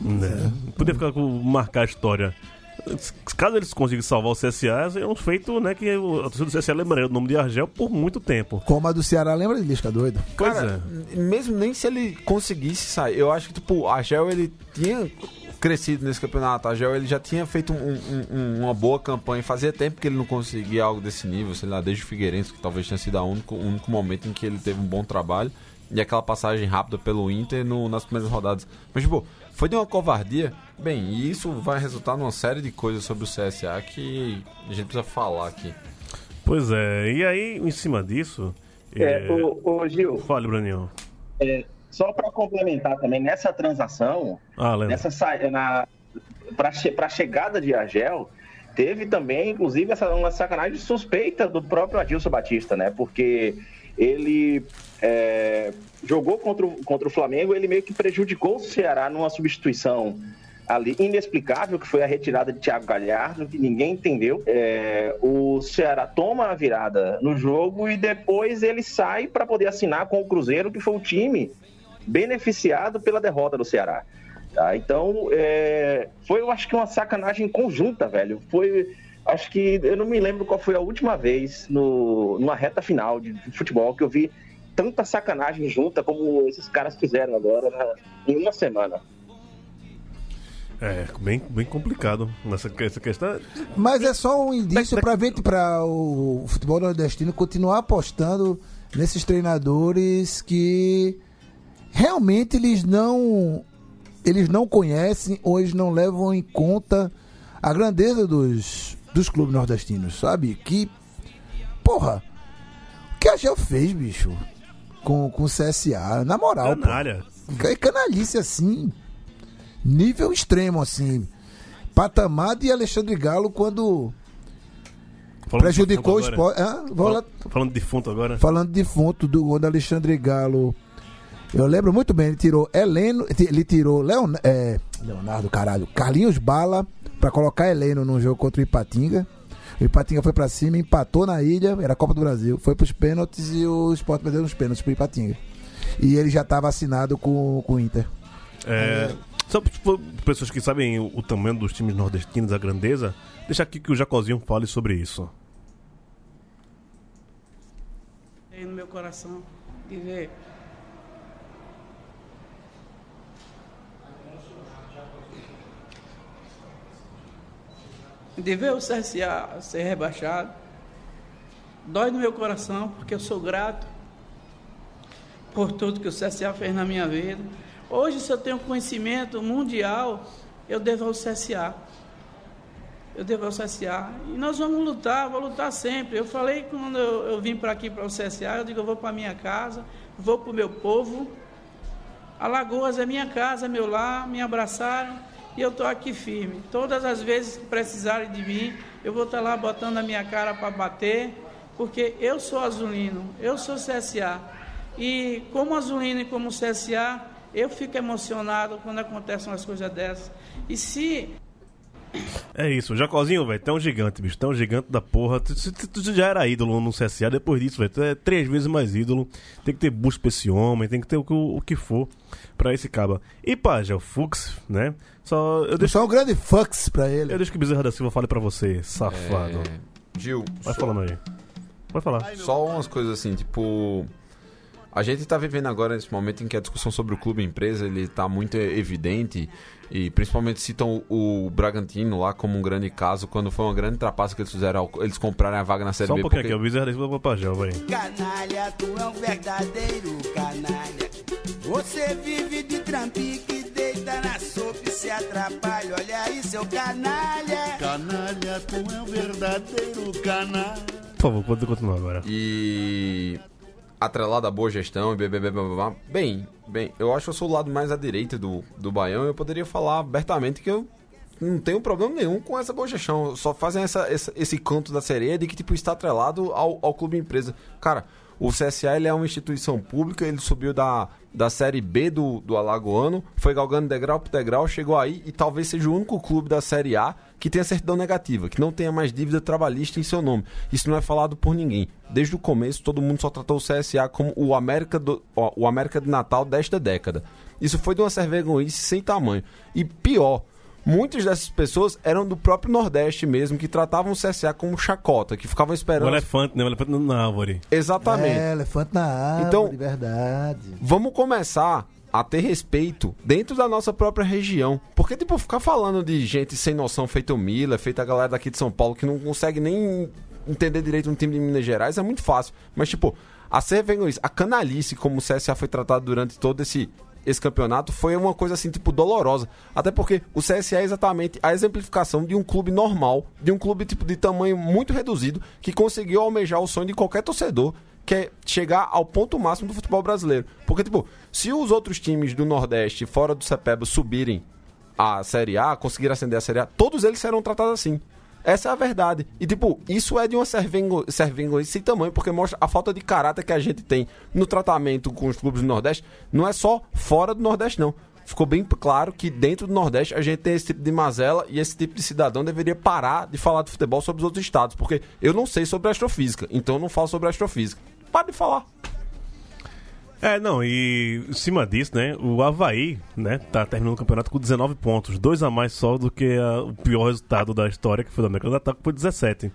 Né? Podia ficar com marcar a história. Caso eles consigam salvar o CSA, é um feito, né? Que o- a torcida do CSA lembraria o nome de Argel por muito tempo. Como a do Ceará, lembra de Lisca doido? Pois Cara, é. mesmo nem se ele conseguisse sair, eu acho que tipo, a Gel ele tinha crescido nesse campeonato. A Gel ele já tinha feito um- um- um- uma boa campanha. Fazia tempo que ele não conseguia algo desse nível, sei lá, desde o Figueirense, que talvez tenha sido o único, único momento em que ele teve um bom trabalho. E aquela passagem rápida pelo Inter no- nas primeiras rodadas. Mas, tipo, foi de uma covardia. Bem, e isso vai resultar numa série de coisas sobre o CSA que a gente precisa falar aqui. Pois é, e aí, em cima disso. É, é, ô, ô, Gil, Fale, Bruninho. é, só para complementar também, nessa transação, Ah, nessa sa- na para a chegada de Argel, teve também, inclusive, essa, uma sacanagem suspeita do próprio Adilson Batista, né? Porque ele é, jogou contra o, contra o Flamengo, ele meio que prejudicou o Ceará numa substituição ali inexplicável, que foi a retirada de Thiago Galhardo, que ninguém entendeu. É, o Ceará toma a virada no jogo e depois ele sai para poder assinar com o Cruzeiro, que foi o time beneficiado pela derrota do Ceará. Tá? Então, é, foi, eu acho que uma sacanagem conjunta, velho. Foi, acho que eu não me lembro qual foi a última vez no, numa reta final de, de futebol que eu vi tanta sacanagem junta como esses caras fizeram agora né, em uma semana. É, bem, bem complicado nessa essa questão. Mas é só um indício para ver para o futebol nordestino continuar apostando nesses treinadores que realmente eles não eles não conhecem ou eles não levam em conta a grandeza dos, dos clubes nordestinos, sabe? Que porra, o que a Gel fez, bicho, com, com o CSA, na moral, pô. Canalha. É canalice assim, nível extremo assim. Patamar de Alexandre Galo quando Falando prejudicou o esporte. Ah, Fal- Falando de defunto agora. falando de defunto do quando Alexandre Galo. Eu lembro muito bem, ele tirou Heleno, ele tirou Leon, é, Leonardo, caralho, Carlinhos Bala pra colocar Heleno num jogo contra o Ipatinga. O Ipatinga foi pra cima, empatou na ilha, era a Copa do Brasil, foi pros pênaltis e o Sport perdeu nos pênaltis pro Ipatinga. E ele já tava assinado com, com o Inter. É, só para pessoas que sabem o, o tamanho dos times nordestinos, a grandeza, deixa aqui que o Jacozinho fale sobre isso. Tem no meu coração de ver de ver o CSA ser rebaixado. Dói no meu coração, porque eu sou grato por tudo que o CSA fez na minha vida. Hoje, se eu tenho conhecimento mundial, eu devo ao CSA. Eu devo ao CSA. E nós vamos lutar, vou lutar sempre. Eu falei quando eu, eu vim para aqui, para o CSA, eu digo, eu vou para minha casa, vou para o meu povo. Alagoas é minha casa, meu lar, me abraçaram e eu estou aqui firme. Todas as vezes que precisarem de mim, eu vou estar lá botando a minha cara para bater, porque eu sou azulino, eu sou CSA. E como azulino e como CSA, eu fico emocionado quando acontecem umas coisas dessas. E se É isso, o Jacozinho, velho, é um gigante, bicho. É um gigante da porra. Tu, tu- tu já era ídolo no CSA, depois disso, velho, tu é três vezes mais ídolo. Tem que ter busto pra esse homem, tem que ter o, que- o que for pra esse caba. E pá, já o Fux, né? Só. Eu deixo, sou um grande fux pra ele. eu deixo que o Bezerra da Silva fale pra você, safado. É, Gil, Vai só- falando aí. Vai falar. Só umas coisas assim, tipo. A gente tá vivendo agora nesse momento em que a discussão sobre o clube empresa ele tá muito evidente e principalmente citam o, o Bragantino lá como um grande caso quando foi uma grande trapaça que eles fizeram eles comprarem a vaga na Série Só um B pouquinho porque aqui, o pra Gel, vai. Canalha, tu é um verdadeiro canalha. Você vive de trampique, deita na sopa e se atrapalha. Olha aí, seu canalha. Canalha, tu é um verdadeiro canalha. Por favor, pode continuar agora. e atrelado à boa gestão e blá, blá, blá, bem, bem, eu acho que eu sou o lado mais à direita do, do Baião e eu poderia falar abertamente que eu não tenho problema nenhum com essa boa gestão. Só fazem essa, essa- esse canto da sereia de que tipo está atrelado ao, ao clube empresa. Cara, o CSA ele é uma instituição pública, ele subiu da, da série B do, do Alagoano, foi galgando degrau por degrau, chegou aí e talvez seja o único clube da série A que tenha certidão negativa, que não tenha mais dívida trabalhista em seu nome. Isso não é falado por ninguém. Desde o começo, todo mundo só tratou o CSA como o América, do, o América de Natal desta década. Isso foi de uma cervegonhice sem tamanho. E pior, muitas dessas pessoas eram do próprio Nordeste mesmo, que tratavam o CSA como chacota, que ficavam O esperando. elefante, né? O elefante na árvore. Exatamente. É, elefante na árvore, Então- de verdade. vamos começar a ter respeito dentro da nossa própria região. Porque, tipo, ficar falando de gente sem noção, feito o Miller, feita a galera daqui de São Paulo, que não consegue nem entender direito um time de Minas Gerais, é muito fácil. Mas, tipo, a cerveja, a canalice, como o CSA foi tratado durante todo esse, esse campeonato, foi uma coisa, assim, tipo, dolorosa. Até porque o CSA é exatamente a exemplificação de um clube normal, de um clube, tipo, de tamanho muito reduzido, que conseguiu almejar o sonho de qualquer torcedor, que é chegar ao ponto máximo do futebol brasileiro. Porque, tipo, se os outros times do Nordeste, fora do CEPEB, subirem a Série A, conseguir ascender a Série A, todos eles serão tratados assim. Essa é a verdade. E, tipo, isso é de uma servengo, sem tamanho, porque mostra a falta de caráter que a gente tem no tratamento com os clubes do Nordeste. Não é só fora do Nordeste, não. Ficou bem claro que dentro do Nordeste a gente tem esse tipo de mazela e esse tipo de cidadão deveria parar de falar de futebol sobre os outros estados, porque eu não sei sobre astrofísica, então eu não falo sobre astrofísica. Para de falar. É, não, e em cima disso, né, o Havaí, né, tá terminando o campeonato com 19 pontos, dois a mais só do que a- o pior resultado da história, que foi do América do Ataque, foi 17.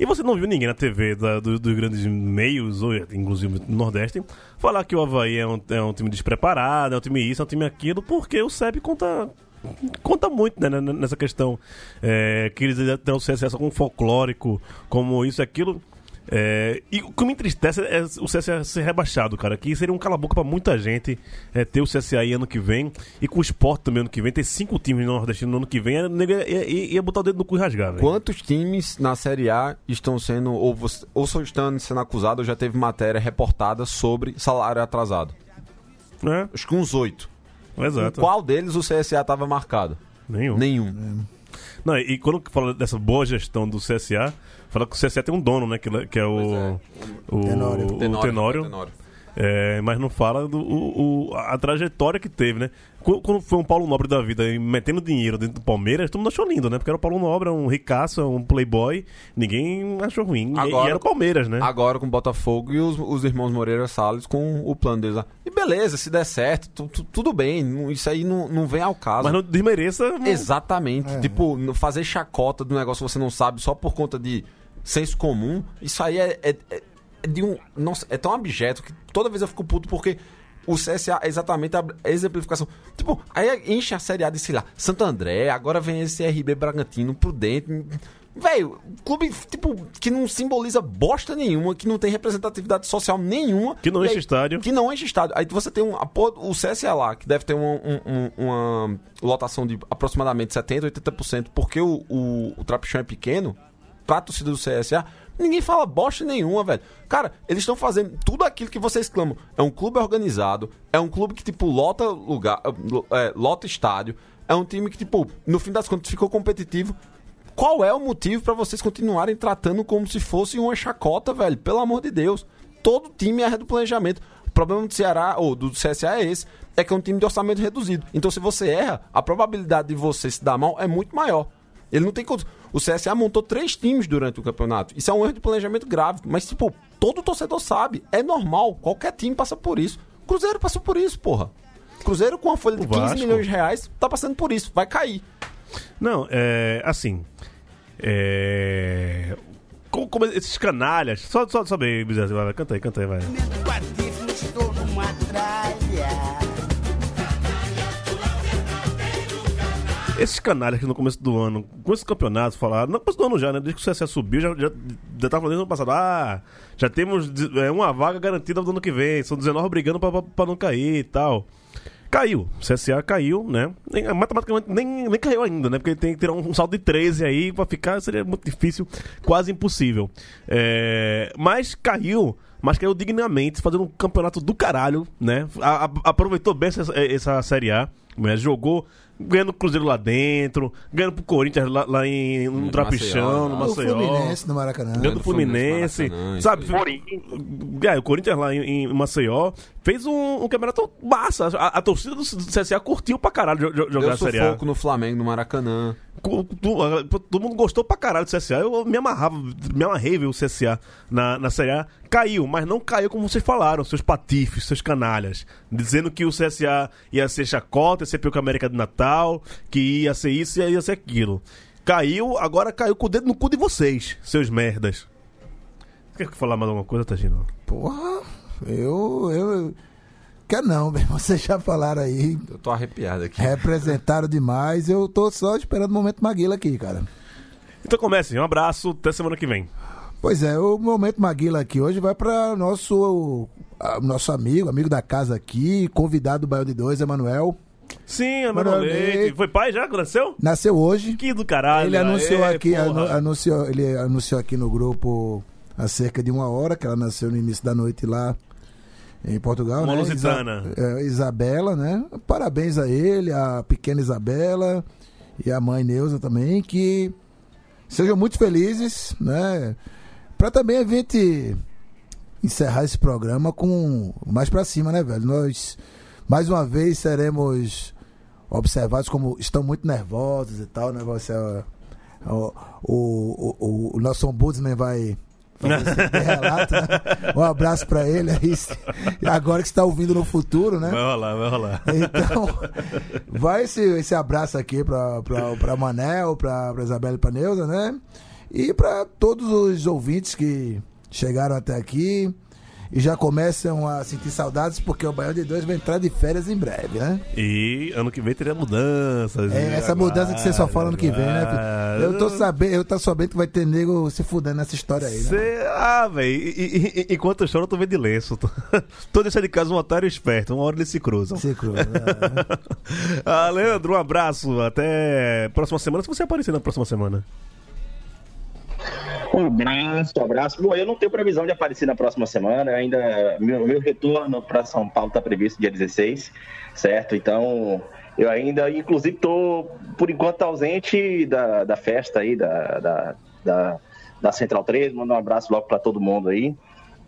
E você não viu ninguém na TV da- do- dos grandes meios, ou inclusive do Nordeste, falar que o Havaí é um, é um time despreparado, é um time isso, é um time aquilo, porque o SEB conta conta muito né, nessa questão é, que eles têm o CSA só como folclórico, como isso e aquilo. É, e o que me entristece é o CSA ser rebaixado, cara. Que seria um cala-boca pra muita gente é, ter o CSA aí ano que vem. E com o esporte também ano que vem. Ter cinco times no Nordestino no ano que vem. Ia, ia, ia- ia botar o dedo no cu e rasgar. Quantos times na Série A estão sendo, ou, ou só estão sendo acusados, ou já teve matéria reportada sobre salário atrasado? É, Acho que uns oito. exato. Qual deles o CSA estava marcado? Nenhum. Nenhum. Não, e quando fala dessa boa gestão do CSA, fala que o CSA tem um dono, né? Que, que é o. O Tenório. o Tenório. É, mas não fala do o, o- a trajetória que teve, né? Qu- Quando foi um Paulo Nobre da vida e metendo dinheiro dentro do Palmeiras, todo mundo achou lindo, né? Porque era o Paulo Nobre, um ricaço, um playboy, ninguém achou ruim. E- Agora- e era o Palmeiras, né? Agora com o Botafogo e os, os irmãos Moreira Salles com o plano deles lá. E beleza, se der certo, tu- tu- tudo bem. Isso aí não, não vem ao caso. Mas não desmereça. não- Exatamente. Tipo, no- fazer chacota do negócio que você não sabe só por conta de senso comum, isso aí é, é- é- de um. Nossa, é tão abjeto que toda vez eu fico puto porque o CSA é exatamente a exemplificação. Tipo, aí enche a Série A de, sei lá, Santo André, agora vem esse RB Bragantino, Prudente. Velho, clube, tipo, que não simboliza bosta nenhuma, que não tem representatividade social nenhuma. Que não enche aí- estádio. Que não enche estádio. Aí você tem um, a o CSA lá, que deve ter um- um- um- uma lotação de aproximadamente 70%, 80%, porque o, o, o Trapichão é pequeno, pra torcida do CSA, ninguém fala bosta nenhuma, velho. Cara, eles estão fazendo tudo aquilo que vocês clamam. É um clube organizado, é um clube que, tipo, lota lugar, é, lota estádio, é um time que, tipo, no fim das contas ficou competitivo. Qual é o motivo pra vocês continuarem tratando como se fosse uma chacota, velho? Pelo amor de Deus. Todo time é do planejamento. O problema do Ceará, ou do CSA é esse, é que é um time de orçamento reduzido. Então, se você erra, a probabilidade de você se dar mal é muito maior. Ele não tem condição. O CSA montou três times durante o campeonato. Isso é um erro de planejamento grave. Mas, tipo, todo torcedor sabe. É normal. Qualquer time passa por isso. Cruzeiro passou por isso, porra. Cruzeiro com uma folha de O 15 Vasco. milhões de reais tá passando por isso. Vai cair. Não, é. Assim. É. Como, como esses canalhas. Só, só vai, vai, canta aí, canta aí, vai. Patife, não estou numa tralha. Esses canalhas que no começo do ano, com esse campeonato, falaram, no começo do ano já, né? Desde que o CSA subiu, já, já, já tava falando no ano passado, ah, já temos é, uma vaga garantida do ano que vem, são 19 brigando pra, pra, pra não cair e tal. Caiu, o CSA caiu, né? Nem- matematicamente nem, nem caiu ainda, né? Porque ele tem que tirar um, um saldo de 13 aí pra ficar, seria muito difícil, quase impossível. É, mas caiu, mas caiu dignamente, fazendo um campeonato do caralho, né? A- a- aproveitou bem essa, essa Série A, né? jogou ganhando o Cruzeiro lá dentro, ganhando pro Corinthians lá, lá em no Trapichão, no Maceió. Fluminense no Maracanã. Ganhando o Fluminense, Maracanã, sabe? É, o Corinthians lá em, em Maceió fez um, um campeonato massa. A, a torcida do, CSA curtiu pra caralho jo- jo- jogar a Série A. no Flamengo, no Maracanã. Todo mundo gostou pra caralho do CSA. Eu me amarrava, me amarrei ver o CSA na, na Série A. Caiu, mas não caiu como vocês falaram, seus patifes, seus canalhas. Dizendo que o CSA ia ser chacota, ia ser pior que a América de Natal, que ia ser isso e ia ser aquilo. Caiu, agora caiu com o dedo no cu de vocês, seus merdas. Quer falar mais alguma coisa, Tagino? Porra, eu. eu quer não, meu irmão. Vocês já falaram aí, Eu tô arrepiado aqui. representaram demais. Eu tô só esperando o momento Maguila aqui, cara. Então comece, um abraço, até semana que vem. Pois é, o momento Maguila aqui hoje vai para nosso nosso amigo, amigo da casa aqui, convidado do Baio de Dois, Emanuel. Sim, Emanuel Emanuel Leite. Leite. Foi pai já? Nasceu? Nasceu hoje. Que do caralho. ele anunciou aê, aqui, porra. anu- anunciou, ele anunciou aqui no grupo há cerca de uma hora, que ela nasceu no início da noite lá em Portugal, Uma né? lusitana. Isa- é, Isabela, né? Parabéns a ele, a pequena Isabela e a mãe Neuza também, que sejam muito felizes, né? Pra também a gente encerrar esse programa com mais pra cima, né, velho? Nós, mais uma vez, seremos observados como estão muito nervosos e tal, né? Você, o, o, o, o nosso ombudsman vai esse relato, né? Um abraço pra ele aí. Agora que está ouvindo no futuro, né? Vai rolar, vai rolar. Então, vai esse, esse abraço aqui pra Manel, pra Isabela e pra Neuza, né? E pra todos os ouvintes que chegaram até aqui e já começam a sentir saudades porque o Baião de Dois vai entrar de férias em breve, né? E ano que vem teria mudanças. É, essa mudança que você só fala ano que vem, né? filho? Eu tô sabendo, eu tô sabendo que vai ter nego se fudendo nessa história aí, né? Cê- Ah, velho, enquanto eu choro, eu tô vendo de lenço. Tô, tô deixando de casa um otário esperto, uma hora eles se cruzam. Se cruza, né? ah, Leandro, um abraço. Até próxima semana. Se você aparecer na próxima semana. Um abraço, um abraço. Bom, eu não tenho previsão de aparecer na próxima semana. Ainda meu, meu retorno para São Paulo está previsto dia 16, certo? Então eu ainda, inclusive, estou por enquanto ausente da, da festa aí da, da, da, da Central 3. Manda um abraço logo para todo mundo aí.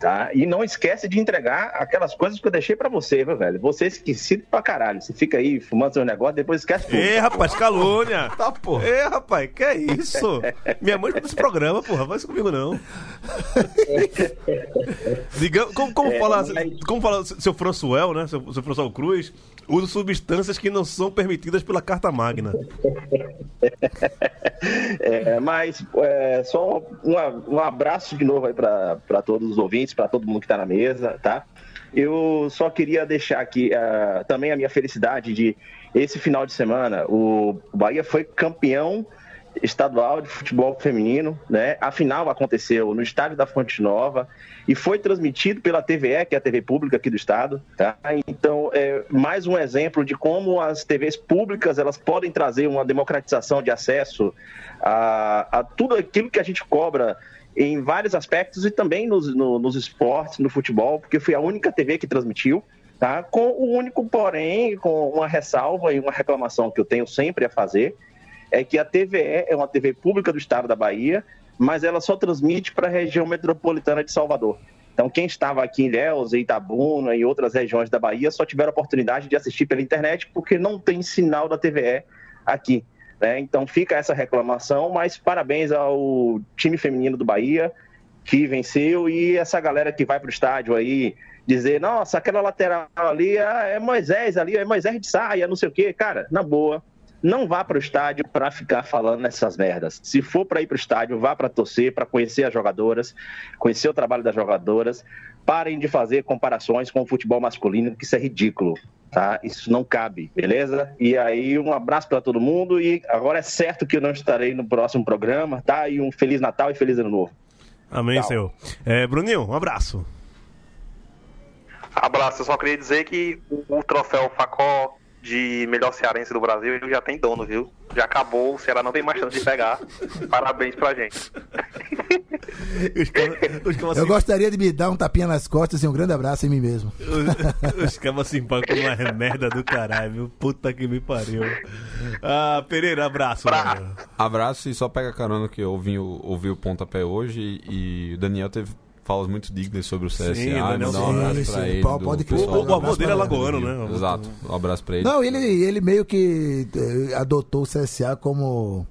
Tá? E não esquece de entregar aquelas coisas que eu deixei pra você, viu, velho? Você é esquecido pra caralho. Você fica aí fumando seu negócio, depois esquece tudo. Ei, rapaz, calúnia. Tá, porra. Ei, rapaz, que é isso? Minha mãe escuta esse programa, porra. Vai isso comigo, não. Como, como, É, fala, mas- como fala seu Françoel, né? Seu, seu Françoel Cruz, usa substâncias que não são permitidas pela Carta Magna. É, mas é, só um, um abraço de novo aí para todos os ouvintes, para todo mundo que está na mesa, tá? Eu só queria deixar aqui ah, também a minha felicidade de esse final de semana o Bahia foi campeão estadual de futebol feminino, né? A final aconteceu no estádio da Fonte Nova e foi transmitido pela TVE, que é a TV pública aqui do estado, tá? Então, é mais um exemplo de como as TVs públicas elas podem trazer uma democratização de acesso a, a tudo aquilo que a gente cobra em vários aspectos e também nos, no- nos esportes, no futebol, porque foi a única TV que transmitiu, tá? Com o único, porém, com uma ressalva e uma reclamação que eu tenho sempre a fazer, é que a TVE é uma TV pública do estado da Bahia, mas ela só transmite para a região metropolitana de Salvador. Então, quem estava aqui em Ilhéus, em Itabuna e outras regiões da Bahia só tiveram a oportunidade de assistir pela internet porque não tem sinal da TVE aqui. né? Então, fica essa reclamação, mas parabéns ao time feminino do Bahia que venceu e essa galera que vai para o estádio aí dizer, nossa, aquela lateral ali é Moisés ali, é Moisés de saia, não sei o quê. Cara, na boa, não vá para o estádio para ficar falando essas merdas. Se for para ir para o estádio, vá para torcer, para conhecer as jogadoras, conhecer o trabalho das jogadoras. Parem de fazer comparações com o futebol masculino, que isso é ridículo, tá? Isso não cabe, beleza? E aí, um abraço para todo mundo e agora é certo que eu não estarei no próximo programa, tá? E um feliz Natal e feliz ano novo. Amém, Tchau. senhor. É, Bruninho, um abraço. Abraço, eu só queria dizer que o, o troféu Facó de melhor cearense do Brasil ele já tem dono, viu? Já acabou, o Ceará não tem mais chance de pegar. Parabéns pra gente. Os caras os caras Eu assim- gostaria de me dar um tapinha nas costas e um grande abraço em mim mesmo. Os- Os cabas se empacam com uma merda do caralho, viu? Puta que me pariu. Ah, Pereira, abraço, Pra- mano. Abraço e só pega carona que eu ouvi, o- ouvi o pontapé hoje e o Daniel teve falas muito dignas sobre o CSA. Sim, o Daniel mandar um sim, abraço sim, pra ele. pode- crer. O, o avô dele é lagoano, né? Exato. Um abraço pra ele. Não, ele, ele meio que eh, adotou o CSA como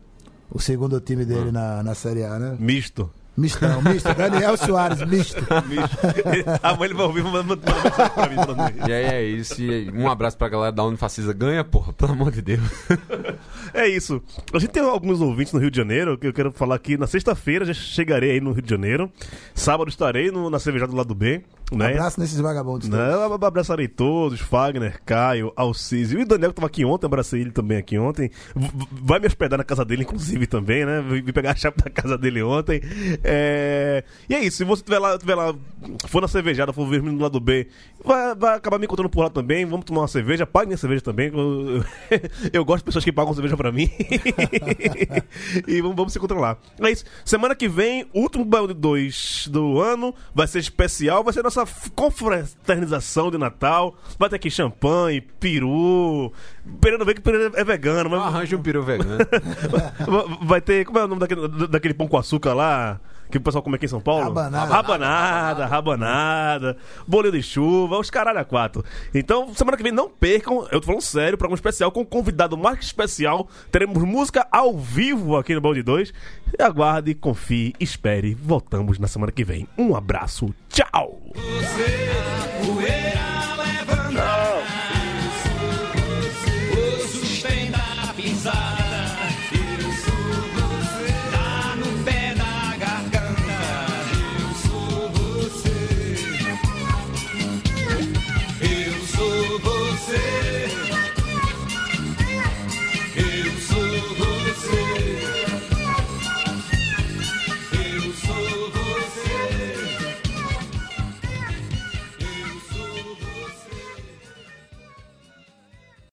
o segundo time dele na, na Série A, né? Misto. Mistão, misto. Daniel Soares, misto. Misto. A mãe ele vai ouvir, manda manda mensagem pra mim. falando E aí é isso. E um abraço pra galera da Unifacisa. Ganha, porra, pelo amor de Deus. É isso. A gente tem alguns ouvintes no Rio de Janeiro, que eu quero falar aqui. Na sexta-feira já chegarei aí no Rio de Janeiro. Sábado estarei no, na cervejada do lado B. Né? Abraço nesses vagabundos. todos. Não, eu abraçarei todos, Fagner, Caio, Alcísio e o Daniel que tava aqui ontem, abracei ele também aqui ontem. Vai me hospedar na casa dele, inclusive, também, né? Vim pegar a chave da casa dele ontem. É, E é isso, se você estiver lá, tiver lá, for na cervejada, for ver do lado B, vai, vai acabar me encontrando por lá também. Vamos tomar uma cerveja, pague minha cerveja também. Eu, eu gosto de pessoas que pagam cerveja pra mim. e vamos, vamos se encontrar lá. É isso. Semana que vem, último de 2 do ano, vai ser especial, vai ser nossa confraternização de Natal. Vai ter aqui champanhe, peru. Pereira vê que Pereira é vegano, mas Arranja um peru vegano. Va- Vai ter. Como é o nome daquele, daquele pão com açúcar lá? Que o pessoal come aqui em São Paulo? Rabanada. Rabanada, rabanada, bolinho de chuva, os caralho a quatro. Então, semana que vem, não percam, eu tô falando sério, programa especial com um convidado mais especial. Teremos música ao vivo aqui no Balde 2. Aguarde, confie, espere. Voltamos na semana que vem. Um abraço, tchau! Você, o